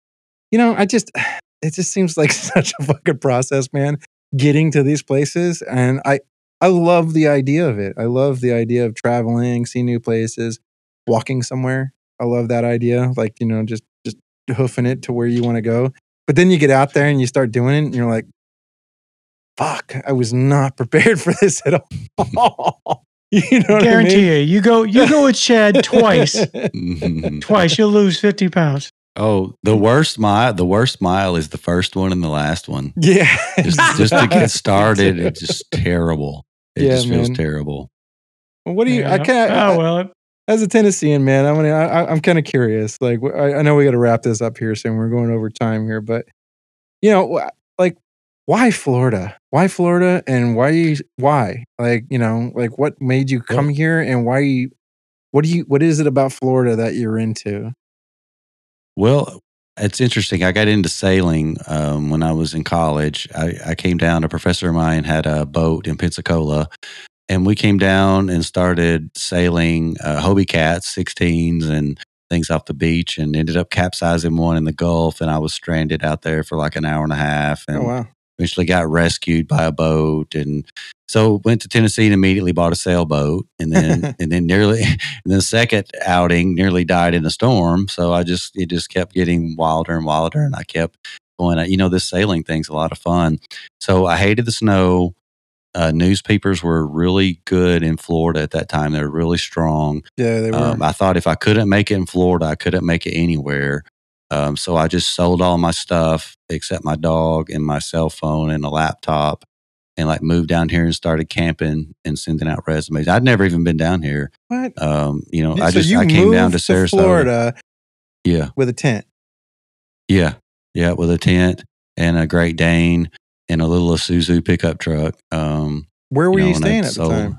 you know I just it just seems like such a fucking process, man. Getting to these places, and I I love the idea of it. I love the idea of traveling, seeing new places, walking somewhere. I love that idea. Like, you know, just just hoofing it to where you want to go. But then you get out there and you start doing it and you're like, fuck, I was not prepared for this at all. you know what Guarantee I you, you go you go with Chad twice. twice, you'll lose fifty pounds. oh, the worst mile. The worst mile is the first one and the last one. yeah. Just, just to get started, it's just terrible. It Yeah, just feels man. terrible. Well, what do you? I can't. Oh well, as a Tennessean man, I'm gonna, I, I'm kind of curious. Like, I, I know we got to wrap this up here soon. We're going over time here, but you know, like, why Florida? Why Florida? And why? you- Why? Like, you know, like, what made you come here? And why? You, what do you? What is it about Florida that you're into? Well, it's interesting. I got into sailing um, when I was in college. I, I came down. A professor of mine had a boat in Pensacola, and we came down and started sailing uh, Hobie Cats, 16s, and things off the beach, and ended up capsizing one in the Gulf. And I was stranded out there for like an hour and a half. And Oh wow. eventually got rescued by a boat and so went to tennessee and immediately bought a sailboat and then and then nearly and then the second outing nearly died in a storm so i just it just kept getting wilder and wilder and i kept going you know this sailing thing's a lot of fun so i hated the snow uh, newspapers were really good in florida at that time they were really strong Yeah, they were. um, I thought if I couldn't make it in Florida, I couldn't make it anywhere. Um, so I just sold all my stuff except my dog and my cell phone and a laptop and like moved down here and started camping and sending out resumes. I'd never even been down here. what? Um, you know, Yeah, I just I came down to moved Sarasota. Florida Yeah, with a tent. yeah, yeah, with a tent and a Great Dane and a little Isuzu pickup truck. Um, Where were you, know, and staying at the time?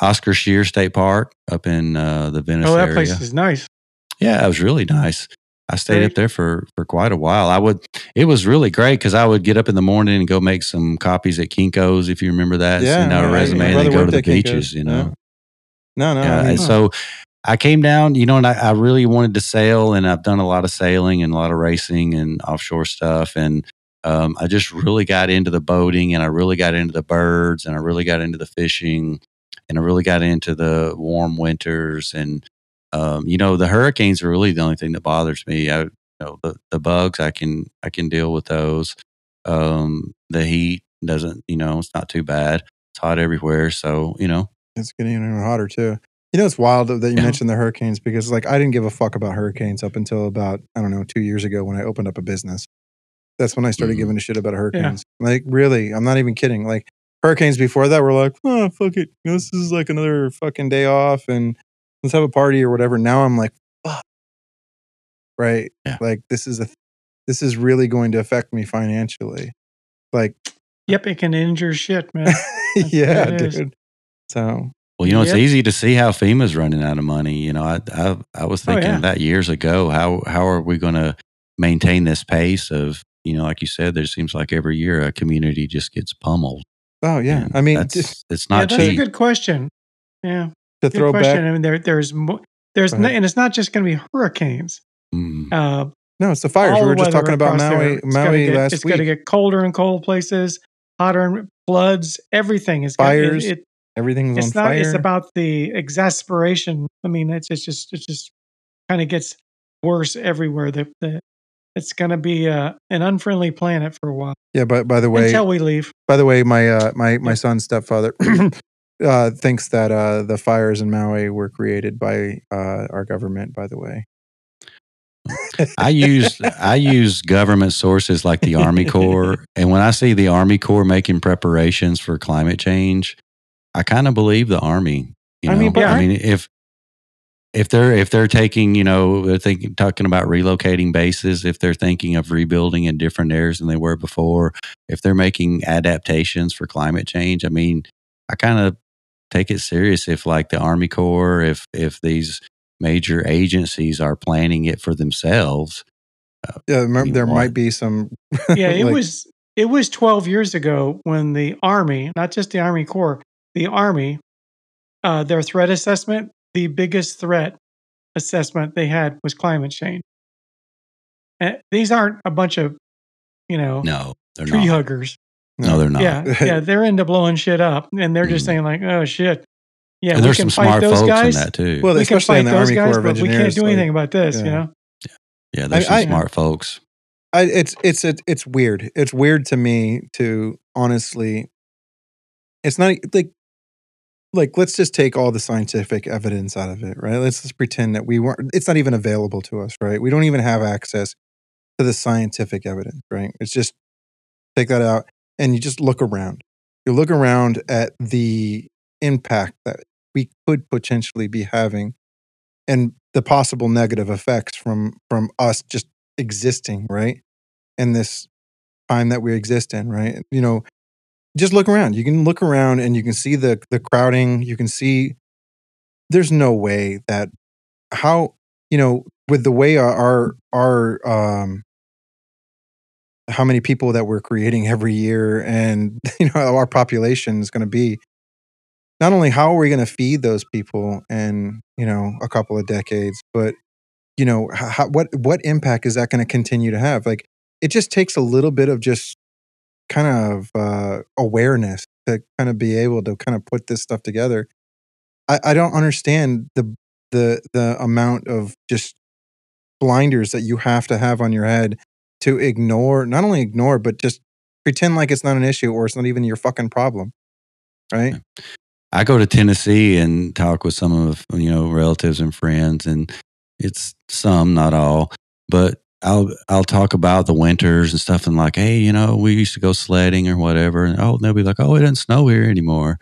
Oscar Scherer State Park up in uh, the Venice Oh, that area. place is nice. Yeah, it was really nice. I stayed Very- up there for for quite a while. I would. It was really great because I would get up in the morning and go make some copies at Kinko's, if you remember that. Yeah, send out a resume and then go to the Kinko's, beaches. You know. No, no. Yeah, I mean, and so I came down, you know, and I, I really wanted to sail, and I've done a lot of sailing and a lot of racing and offshore stuff, and um, I just really got into the boating, and I really got into the birds, and I really got into the fishing, and I really got into the warm winters, and um, you know, the hurricanes are really the only thing that bothers me. I, you know, the the bugs, I can I can deal with those. Um, the heat doesn't, you know, it's not too bad. It's hot everywhere, so you know, it's getting even hotter too. You know, it's wild that you Yeah. mentioned the hurricanes because, like, I didn't give a fuck about hurricanes up until about I don't know two years ago when I opened up a business. That's when I started Mhm. giving a shit about hurricanes. Like, really, I'm not even kidding. Like, hurricanes before that were like, oh fuck it, this is like another fucking day off and let's have a party or whatever. Now I'm like, fuck, right? Yeah. Like, this is a this is really going to affect me financially. Like, Yep, it can injure shit, man. yeah, it is. dude. So Well, you know, it's easy to see how FEMA's running out of money. You know, I I, I was Oh, thinking yeah. that years ago. How how are we going to maintain this pace of you know, like you said, there seems like every year a community just gets pummeled. Oh yeah, And I mean, that's, just it's yeah, not that's a good question. Yeah, to good throw question. back. I mean, there, there's mo- there's no, and it's not just going to be hurricanes. Mm. Uh, No, it's the fires. We were just talking about across there. Maui, It's gotta Maui get- last It's week. going to get colder in cold places, hotter in floods. Everything is gonna- Fires, It, it, Everything's it's on not. fire. It's about the exasperation. I mean, it's, it's just it just kind of gets worse everywhere. The, the it's going to be uh, an unfriendly planet for a while yeah, but by the way, until we leave. by the way, my uh, my my Yeah. son's stepfather uh, thinks that uh, the fires in Maui were created by uh, our government. By the way, I use I use government sources like the Army Corps, and when I see the Army Corps making preparations for climate change, I kind of believe the Army. You I know? mean, but I I- mean, if if they're if they're taking, you know, they're thinking talking about relocating bases, if they're thinking of rebuilding in different areas than they were before, if they're making adaptations for climate change, I mean, I kind of take it serious if like the Army Corps, if if these major agencies are planning it for themselves. yeah, remember, there what? might be some. Yeah, it like- was it was 12 years ago when the Army, not just the Army Corps, the Army, uh, their threat assessment, the biggest threat assessment they had was climate change. And these aren't a bunch of, you know, No, they're tree not. huggers. No, they're not. Yeah, yeah, they're into blowing shit up, and they're just Mhm. saying like, "Oh shit, yeah, and we there's can some fight smart those folks guys. in that too. Well, we can especially fight in the those Army guys, Corps of but we can't do like, anything about this." yeah. You know, yeah, there's I- some I- smart folks. I, it's it's it, it's weird. It's weird to me to honestly. It's not like like let's just take all the scientific evidence out of it, right? Let's just pretend that we weren't. It's not even available to us, right? We don't even have access to the scientific evidence, right? It's just take that out and you just look around. You look around at the impact that we could potentially be having and the possible negative effects from from us just existing, right? In this time that we exist in, right? You know, just look around. You can look around and you can see the the crowding. You can see there's no way that how you know with the way our our, um how many people that we're creating every year and you know our population is going to be not only how are we going to feed those people in you know a couple of decades but you know how, what what impact is that going to continue to have like it just takes a little bit of just kind of uh, awareness to kind of be able to kind of put this stuff together. I, I don't understand the the the amount of just blinders that you have to have on your head to ignore not only ignore but just pretend like it's not an issue or it's not even your fucking problem right? I go to Tennessee and talk with some of you know relatives and friends, and it's some, not all, but I'll I'll talk about the winters and stuff, and like, hey, you know, we used to go sledding or whatever, and oh, they'll be like, oh, it doesn't snow here anymore,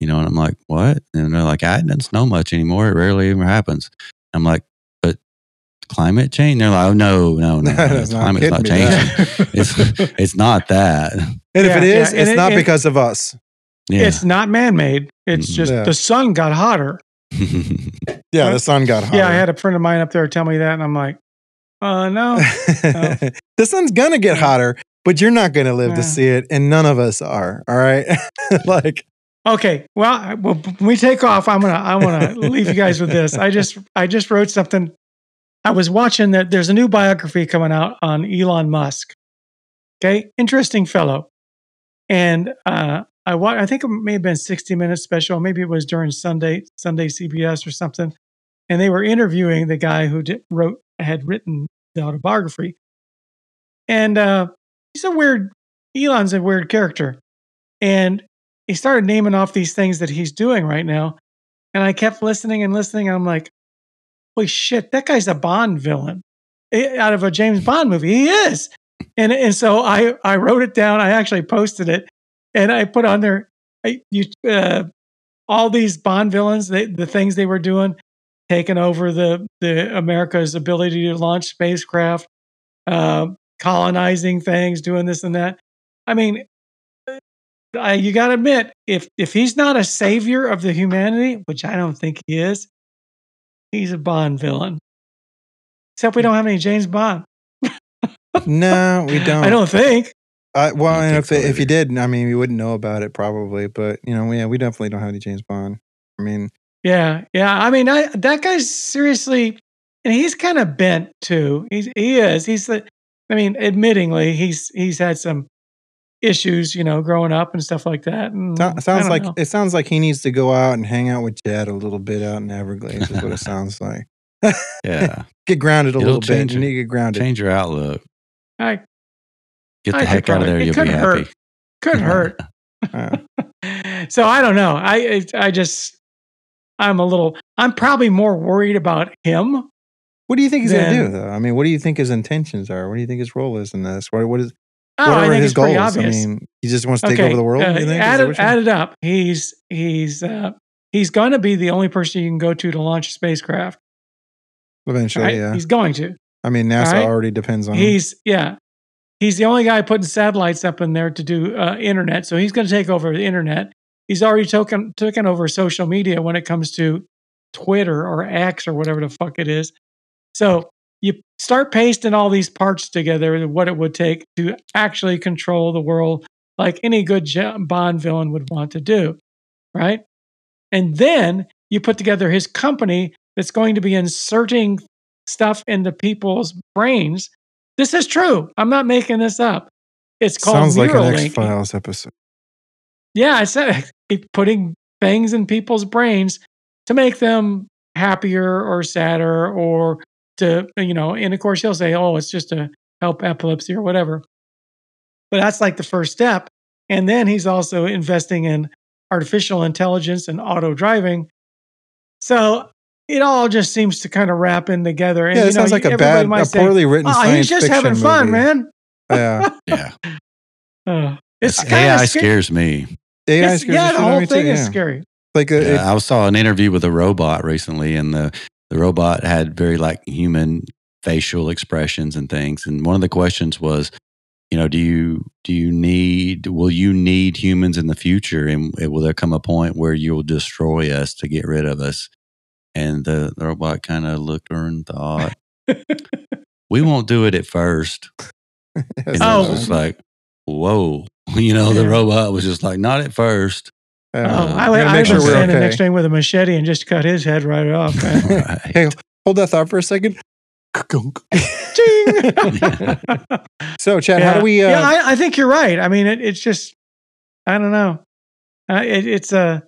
you know, and I'm like, what? And they're like, ah, it doesn't snow much anymore. It rarely ever happens. I'm like, but climate change? They're like, oh no, no, no, no. That's not climate's not changing. it's it's not that. and if Yeah, it is yeah, it's it- not and- because of us Yeah. It's not man made. It's Mhm. just Yeah. the sun got hotter. yeah the sun got hot Yeah, I had a friend of mine up there tell me that, and I'm like, uh, no. the sun's gonna get hotter but you're not gonna live to see it and none of us are all right like Okay, well, well, when we take off, I'm gonna I want to leave you guys with this. I just I just wrote something. I was watching that there's a new biography coming out on Elon Musk. Okay, interesting fellow, and uh, I wa- I think it may have been 60 minutes special. Maybe it was during Sunday Sunday CBS or something, and they were interviewing the guy who did, wrote had written the autobiography, and uh, he's a weird. Elon's a weird character, and he started naming off these things that he's doing right now. And I kept listening and listening. And I'm like, holy shit, that guy's a Bond villain Eh, out of a James Bond movie. He is. And, and so I, I wrote it down. I actually posted it and I put on there I, you, uh, all these Bond villains, they, the things they were doing, taking over the, the America's ability to launch spacecraft, uh, colonizing things, doing this and that. I mean, I, you got to admit, if if he's not a savior of the humanity, which I don't think he is, he's a Bond villain. Except we don't have any James Bond. no we don't I don't think. I, well, I and think if, so if either. you did, I mean, we wouldn't know about it probably. But you know, yeah, we definitely don't have any James Bond. I mean, Yeah, yeah. I mean, I, that guy's seriously, and he's kind of bent too. He's he is. He's the. I mean, admittingly, he's he's had some issues, you know, growing up and stuff like that. And so- sounds like know. it sounds like he needs to go out and hang out with Jed a little bit out in Everglades. is what it sounds like. yeah. Get grounded a It'll little bit. change You need to get grounded. Change your outlook. I Get the I heck out of there. it You'll could be hurt. happy. could hurt. Uh, so I don't know. I I just I'm a little. I'm probably more worried about him. what do you think he's gonna do though? I mean, what do you think his intentions are? What do you think his role is in this? What what is Oh, what I are think his goals? I mean, he just wants to take over the world. uh, you think? Is add, it, add it up. He's he's uh, he's going to be the only person you can go to to launch a spacecraft. Eventually, Right? yeah. He's going to. I mean, NASA Alright. already depends on him. He's yeah. He's the only guy putting satellites up in there to do uh, internet. So he's going to take over the internet. He's already taken taken over social media when it comes to Twitter or X or whatever the fuck it is. So you start pasting all these parts together, what it would take to actually control the world, like any good Bond villain would want to do, right? And then you put together his company that's going to be inserting stuff into people's brains. This is true. I'm not making this up. It's called Sounds like an X Files episode. Yeah, I said it- putting things in people's brains to make them happier or sadder or to, you know, and of course he'll say, oh, it's just to help epilepsy or whatever. But that's like the first step. And then he's also investing in artificial intelligence and auto driving. So it all just seems to kind of wrap in together. And Yeah, you it sounds know, like a bad, might a say, poorly written oh, science he's just having fun, movie. man. Yeah, Yeah. Uh, it's AI of scares me. AI It's- scares yeah, the the shit out of whole me thing too, is yeah. scary. Like, uh, Yeah, I saw an interview with a robot recently, and the the robot had very like human facial expressions and things. And one of the questions was, you know, do you do you need will you need humans in the future, and will there come a point where you'll destroy us to get rid of us? And the, the robot kind of looked her and thought, we won't do it at first. And Oh. it was like, whoa. You know, the robot was just like, not at first. Oh, Uh, I would, gotta I make would sure we're stand okay. next to him with a machete and just cut his head right off. man. Right. Hey, hold that thought for a second. So, Chad, how do we? Uh, yeah, I, I think you're right. I mean, it, it's just, I don't know. Uh, it, it's a,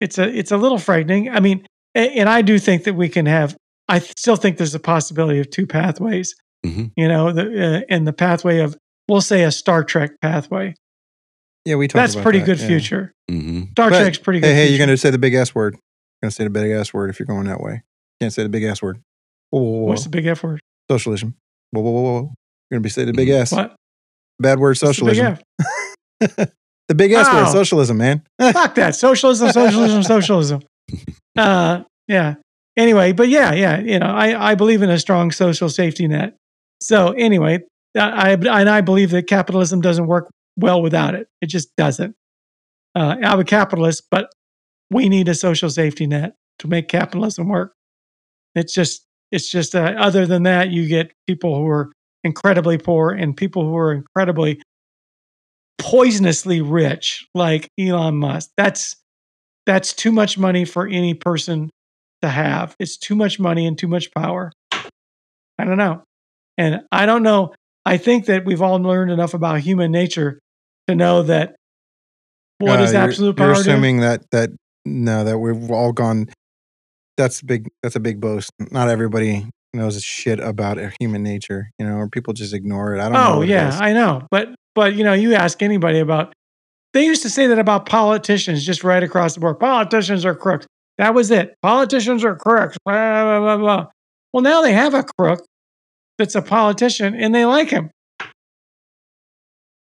it's a, it's a little frightening. I mean, a- and I do think that we can have. I still think there's a possibility of two pathways. Mhm. You know, the uh, and the pathway of we'll say a Star Trek pathway. Yeah, we talked about that. That's about pretty that, good yeah. future. hmm Star But, Trek's pretty good. Hey, hey, you're going to say the big S word. You're going to say the big S word if you're going that way. Can't say the big S word. Whoa, whoa, whoa, What's the big F word? Socialism. Whoa, whoa, whoa, whoa. You're going to be saying the big S. What? Bad word, What's the big socialism. The big S word, Oh. socialism, man. Fuck that. Socialism, socialism, socialism. Uh, yeah. Anyway, but yeah, yeah. You know, I, I believe in a strong social safety net. So anyway, I, I and I believe that capitalism doesn't work well without it. It just doesn't. Uh, I'm a capitalist, but we need a social safety net to make capitalism work. It's just, it's just. Uh, other than that, you get people who are incredibly poor and people who are incredibly poisonously rich, like Elon Musk. That's that's too much money for any person to have. It's too much money and too much power. I don't know. And I don't know. I think that we've all learned enough about human nature to know that what Uh, you're- absolute You're power do? assuming that that no, that we've all gone. That's big. That's a big boast. Not everybody knows shit about human nature, you know, or people just ignore it. I don't know. Oh what yeah. I know. But but you know, you ask anybody about they used to say that about politicians just right across the board. Politicians are crooks. That was it. Politicians are crooks. Blah, blah, blah, blah. Well, now they have a crook that's a politician and they like him.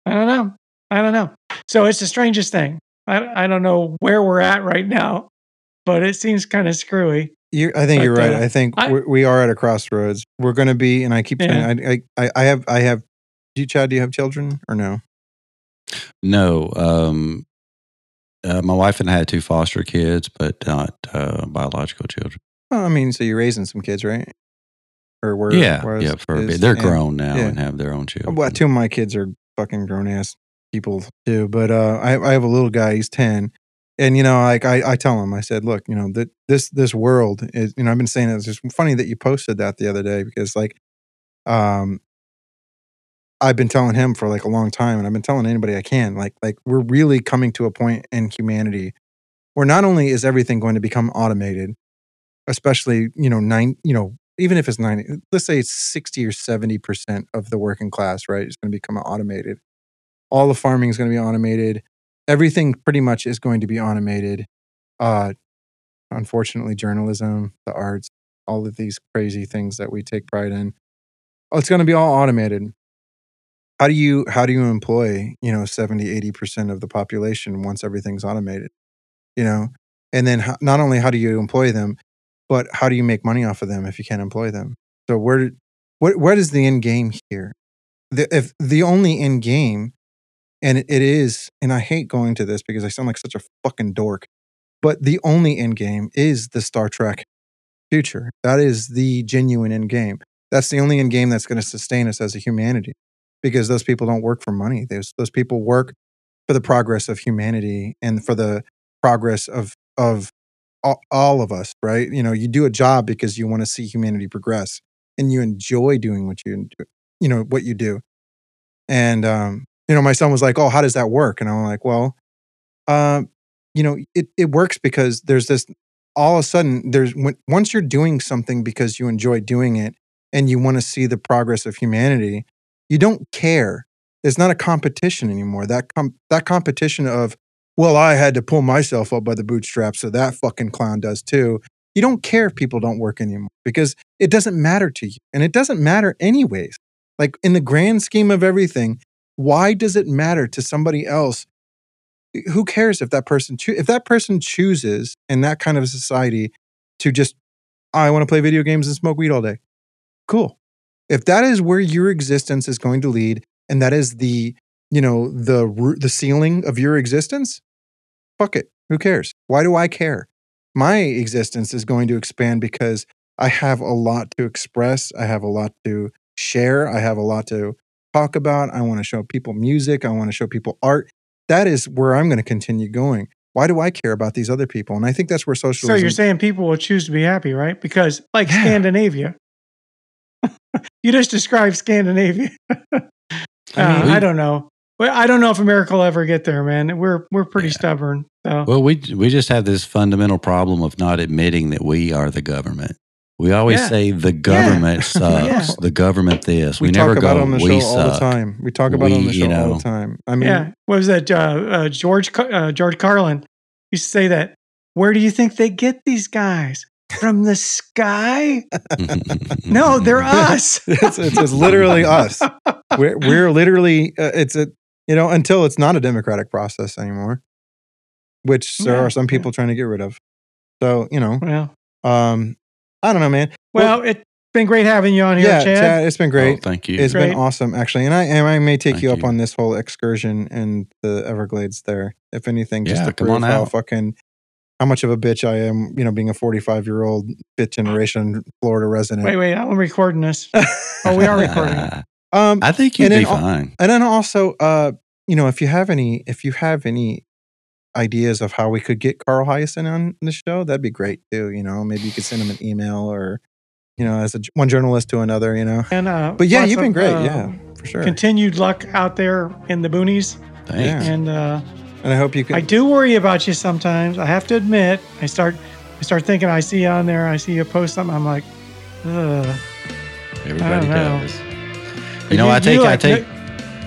I don't know. I don't know. So it's the strangest thing. I, I don't know where we're at right now, but it seems kind of screwy. You, I think But, you're right. uh, I think I- we're, we are at a crossroads. We're going to be, and I keep saying, I, I, I have, I have. Do you, Chad? Do you have children or no? No. Um, uh, my wife and I had two foster kids, but not uh, biological children. Oh, I mean, so you're raising some kids, right? Or where? yeah, where's- yeah. For a is- bit. They're yeah. grown now yeah. and have their own children. Well, two of my kids are fucking grown ass people too. But uh, I, I have a little guy. He's ten, and you know, like I, I tell him, I said, look, you know, that this this world is, you know, I've been saying it's just funny that you posted that the other day because like, um, I've been telling him for like a long time, and I've been telling anybody I can, like, like we're really coming to a point in humanity where not only is everything going to become automated, especially you know nine, you know, even if it's ninety, let's say it's sixty or seventy percent of the working class, right, is going to become automated. All the farming is going to be automated. Everything pretty much is going to be automated. Uh, unfortunately, journalism, the arts, all of these crazy things that we take pride in, oh, it's going to be all automated how do you how do you employ you know 70 80% of the population once everything's automated you know and then ho- not only how do you employ them but how do you make money off of them if you can't employ them so where what what is the end game here the if the only end game and it, is and i hate going to this because i sound like such a fucking dork but the only end game is the star trek future that is the genuine end game that's the only end game that's going to sustain us as a humanity because those people don't work for money. Those those people work for the progress of humanity and for the progress of of all, all of us. Right? You know, you do a job because you want to see humanity progress, and you enjoy doing what you do, you know what you do. And um, you know, my son was like, "Oh, how does that work?" And I'm like, "Well, um, you know, it it works because there's this all of a sudden there's when, once you're doing something because you enjoy doing it and you want to see the progress of humanity." you don't care. It's not a competition anymore. That com- that competition of, well, I had to pull myself up by the bootstraps, so that fucking clown does too. You don't care if people don't work anymore because it doesn't matter to you, and it doesn't matter anyways. Like in the grand scheme of everything, why does it matter to somebody else? Who cares if that person choo- if that person chooses in that kind of society to just I want to play video games and smoke weed all day. Cool if that is where your existence is going to lead and that is the you know the the ceiling of your existence fuck it who cares why do i care my existence is going to expand because I have a lot to express. I have a lot to share. I have a lot to talk about. I want to show people music. I want to show people art. That is where I'm going to continue going. Why do I care about these other people? And I think that's where social So you're saying people will choose to be happy, right? Because like Yeah. Scandinavia, you just described Scandinavia. Uh, I mean, I don't know. Well, I don't know if America will ever get there, man. We're we're pretty Yeah. stubborn. So Well, we we just have this fundamental problem of not admitting that we are the government. We always Yeah. say the government sucks. Yeah. The government this. we, We, talk never about go. it on the we show all the time. We talk about it on We, the you show all the time. I mean, yeah, what was that? Uh, uh, George uh, George Carlin used to say that. Where do you think they get these guys from the sky? No, they're us. it's, it's, it's literally us. We're, we're literally, uh, it's a, you know, until it's not a democratic process anymore, which there Yeah, are some yeah. people trying to get rid of. So, you know, Well, um, I don't know, man. well, it's been great having you on here, yeah, Chad. Chad, it's been Oh, great. thank you. It's Great. been awesome, actually, and I and I may take Thank you up you. on this whole excursion in the Everglades. There, if anything, just Yeah, to come prove on how out. fucking how much of a bitch I am. You know, being a forty-five year old fifth generation Florida resident. Wait, wait, I'm recording this. Oh, we are recording. um, I think you'd And be then al- fine. and then also, uh, you know, if you have any, if you have any ideas of how we could get Carl Hiaasen on the show, that'd be great too. You know, maybe you could send him an email or, you know, as a one journalist to another. You know, And uh, but yeah, you've been of, great. uh, yeah, for sure. Continued luck out there in the boonies, Thanks. Yeah. and uh, and I hope you can. I do worry about you sometimes. I have to admit. I start, I start thinking. I see you on there. I see you post something. I'm like, ugh. Everybody know. does. You know, I take, I like- take,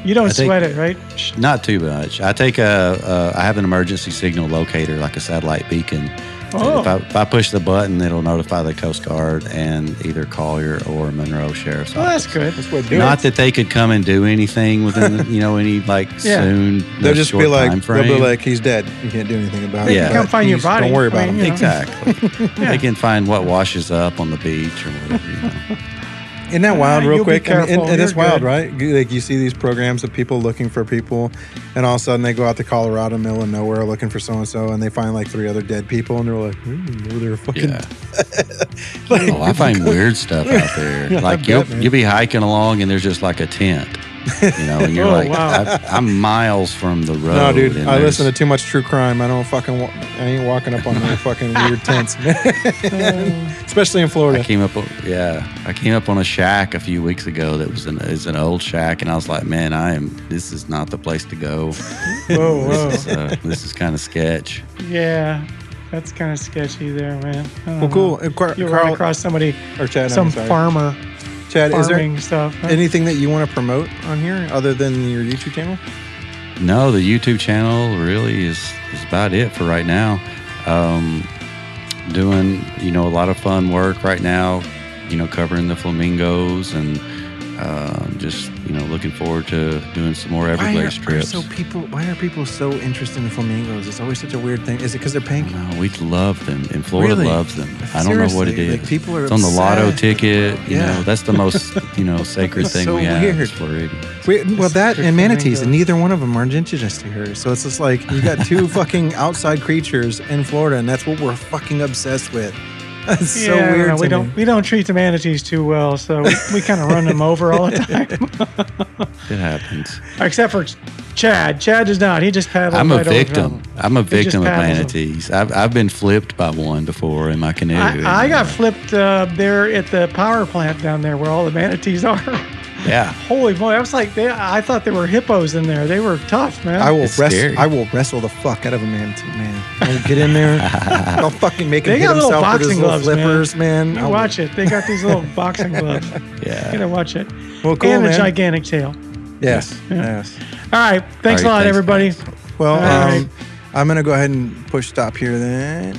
You don't I take- sweat it, right? not too much. I take a, a, I have an emergency signal locator, like a satellite beacon. Oh, If, I, if I push the button, it'll notify the Coast Guard and either Collier or Monroe Sheriff's well, Office. that's good. That's what do it. Not that they could come and do anything within, the, you know, any like Yeah. soon. They'll just short be like, they'll be like, he's dead. You can't do anything about They it. can but come find your body. Don't worry I about mean, him. you know. exactly. Yeah. They can find what washes up on the beach or whatever. You know. Isn't that wild, Uh, real quick? I mean, and, and it's wild, good. right? Like you see these programs of people looking for people, and all of a sudden they go out to Colorado, middle of nowhere, looking for so and so, and they find like three other dead people, and they're like, "Hmm, they're fucking." Yeah. like, Oh, I find weird stuff out there. Yeah, like bet, you'll man. you'll be hiking along and there's just like a tent, you know, and you're Oh, like, wow. I, I'm miles from the road. No, dude, I there's- listen to too much true crime. I don't fucking. Wa- I ain't walking up on no fucking weird tents. Especially in Florida. I came up, on- yeah, I came up on a shack a few weeks ago that was an is an old shack, and I was like, man, I am. This is not the place to go. Whoa, whoa. This is, uh, this is kind of sketch. Yeah, that's kind of sketchy there, man. Well, cool. know. Uh, Car- You run across somebody, or Chad, some farmer Chad, is there stuff. huh? anything that you want to promote on here other than your YouTube channel? No, the YouTube channel really is is about it for right now. Um, doing you know a lot of fun work right now. You know, covering the flamingos and um, just you know looking forward to doing some more Everglades trips. so people? Why are people so interested in flamingos? It's always such a weird thing. Is it because they're pink? don't we love them, and Florida Really? loves them. I don't know what it is. Like, people are it's on the lotto ticket. You Yeah. know, that's the most you know sacred It's thing so we have. weird. is Floridians. Wait, well, Just that and manatees, and neither one of them are indigenous to here. So it's just like you got two fucking outside creatures in Florida, and that's what we're fucking obsessed with. That's so yeah, I weird. know. to We me. don't we don't treat the manatees too well, so we, we kind of run them over all the time. It happens. Except for Chad. Chad does not. He just paddles. I'm a right victim. them. I'm a victim of paddles 'em. manatees. I've, I've been flipped by one before in my canoe. I, I got uh, flipped uh, there at the power plant down there where all the manatees are. Yeah. Holy boy! I was like, they, I thought there were hippos in there. They were tough, man. I will It's wrestle. I will wrestle the fuck out of a manatee, man. I'll get in there. I'll fucking make him They hit got little himself with his boxing little gloves, man. flippers, man. you I'll- watch it. They got these little boxing gloves. You Yeah. gotta watch it. Well, cool, and a man. gigantic tail. Yes, Yeah. yes. All right. Thanks All a right, lot, thanks, everybody. guys. Well, All right. um, I'm gonna go ahead and push stop here then.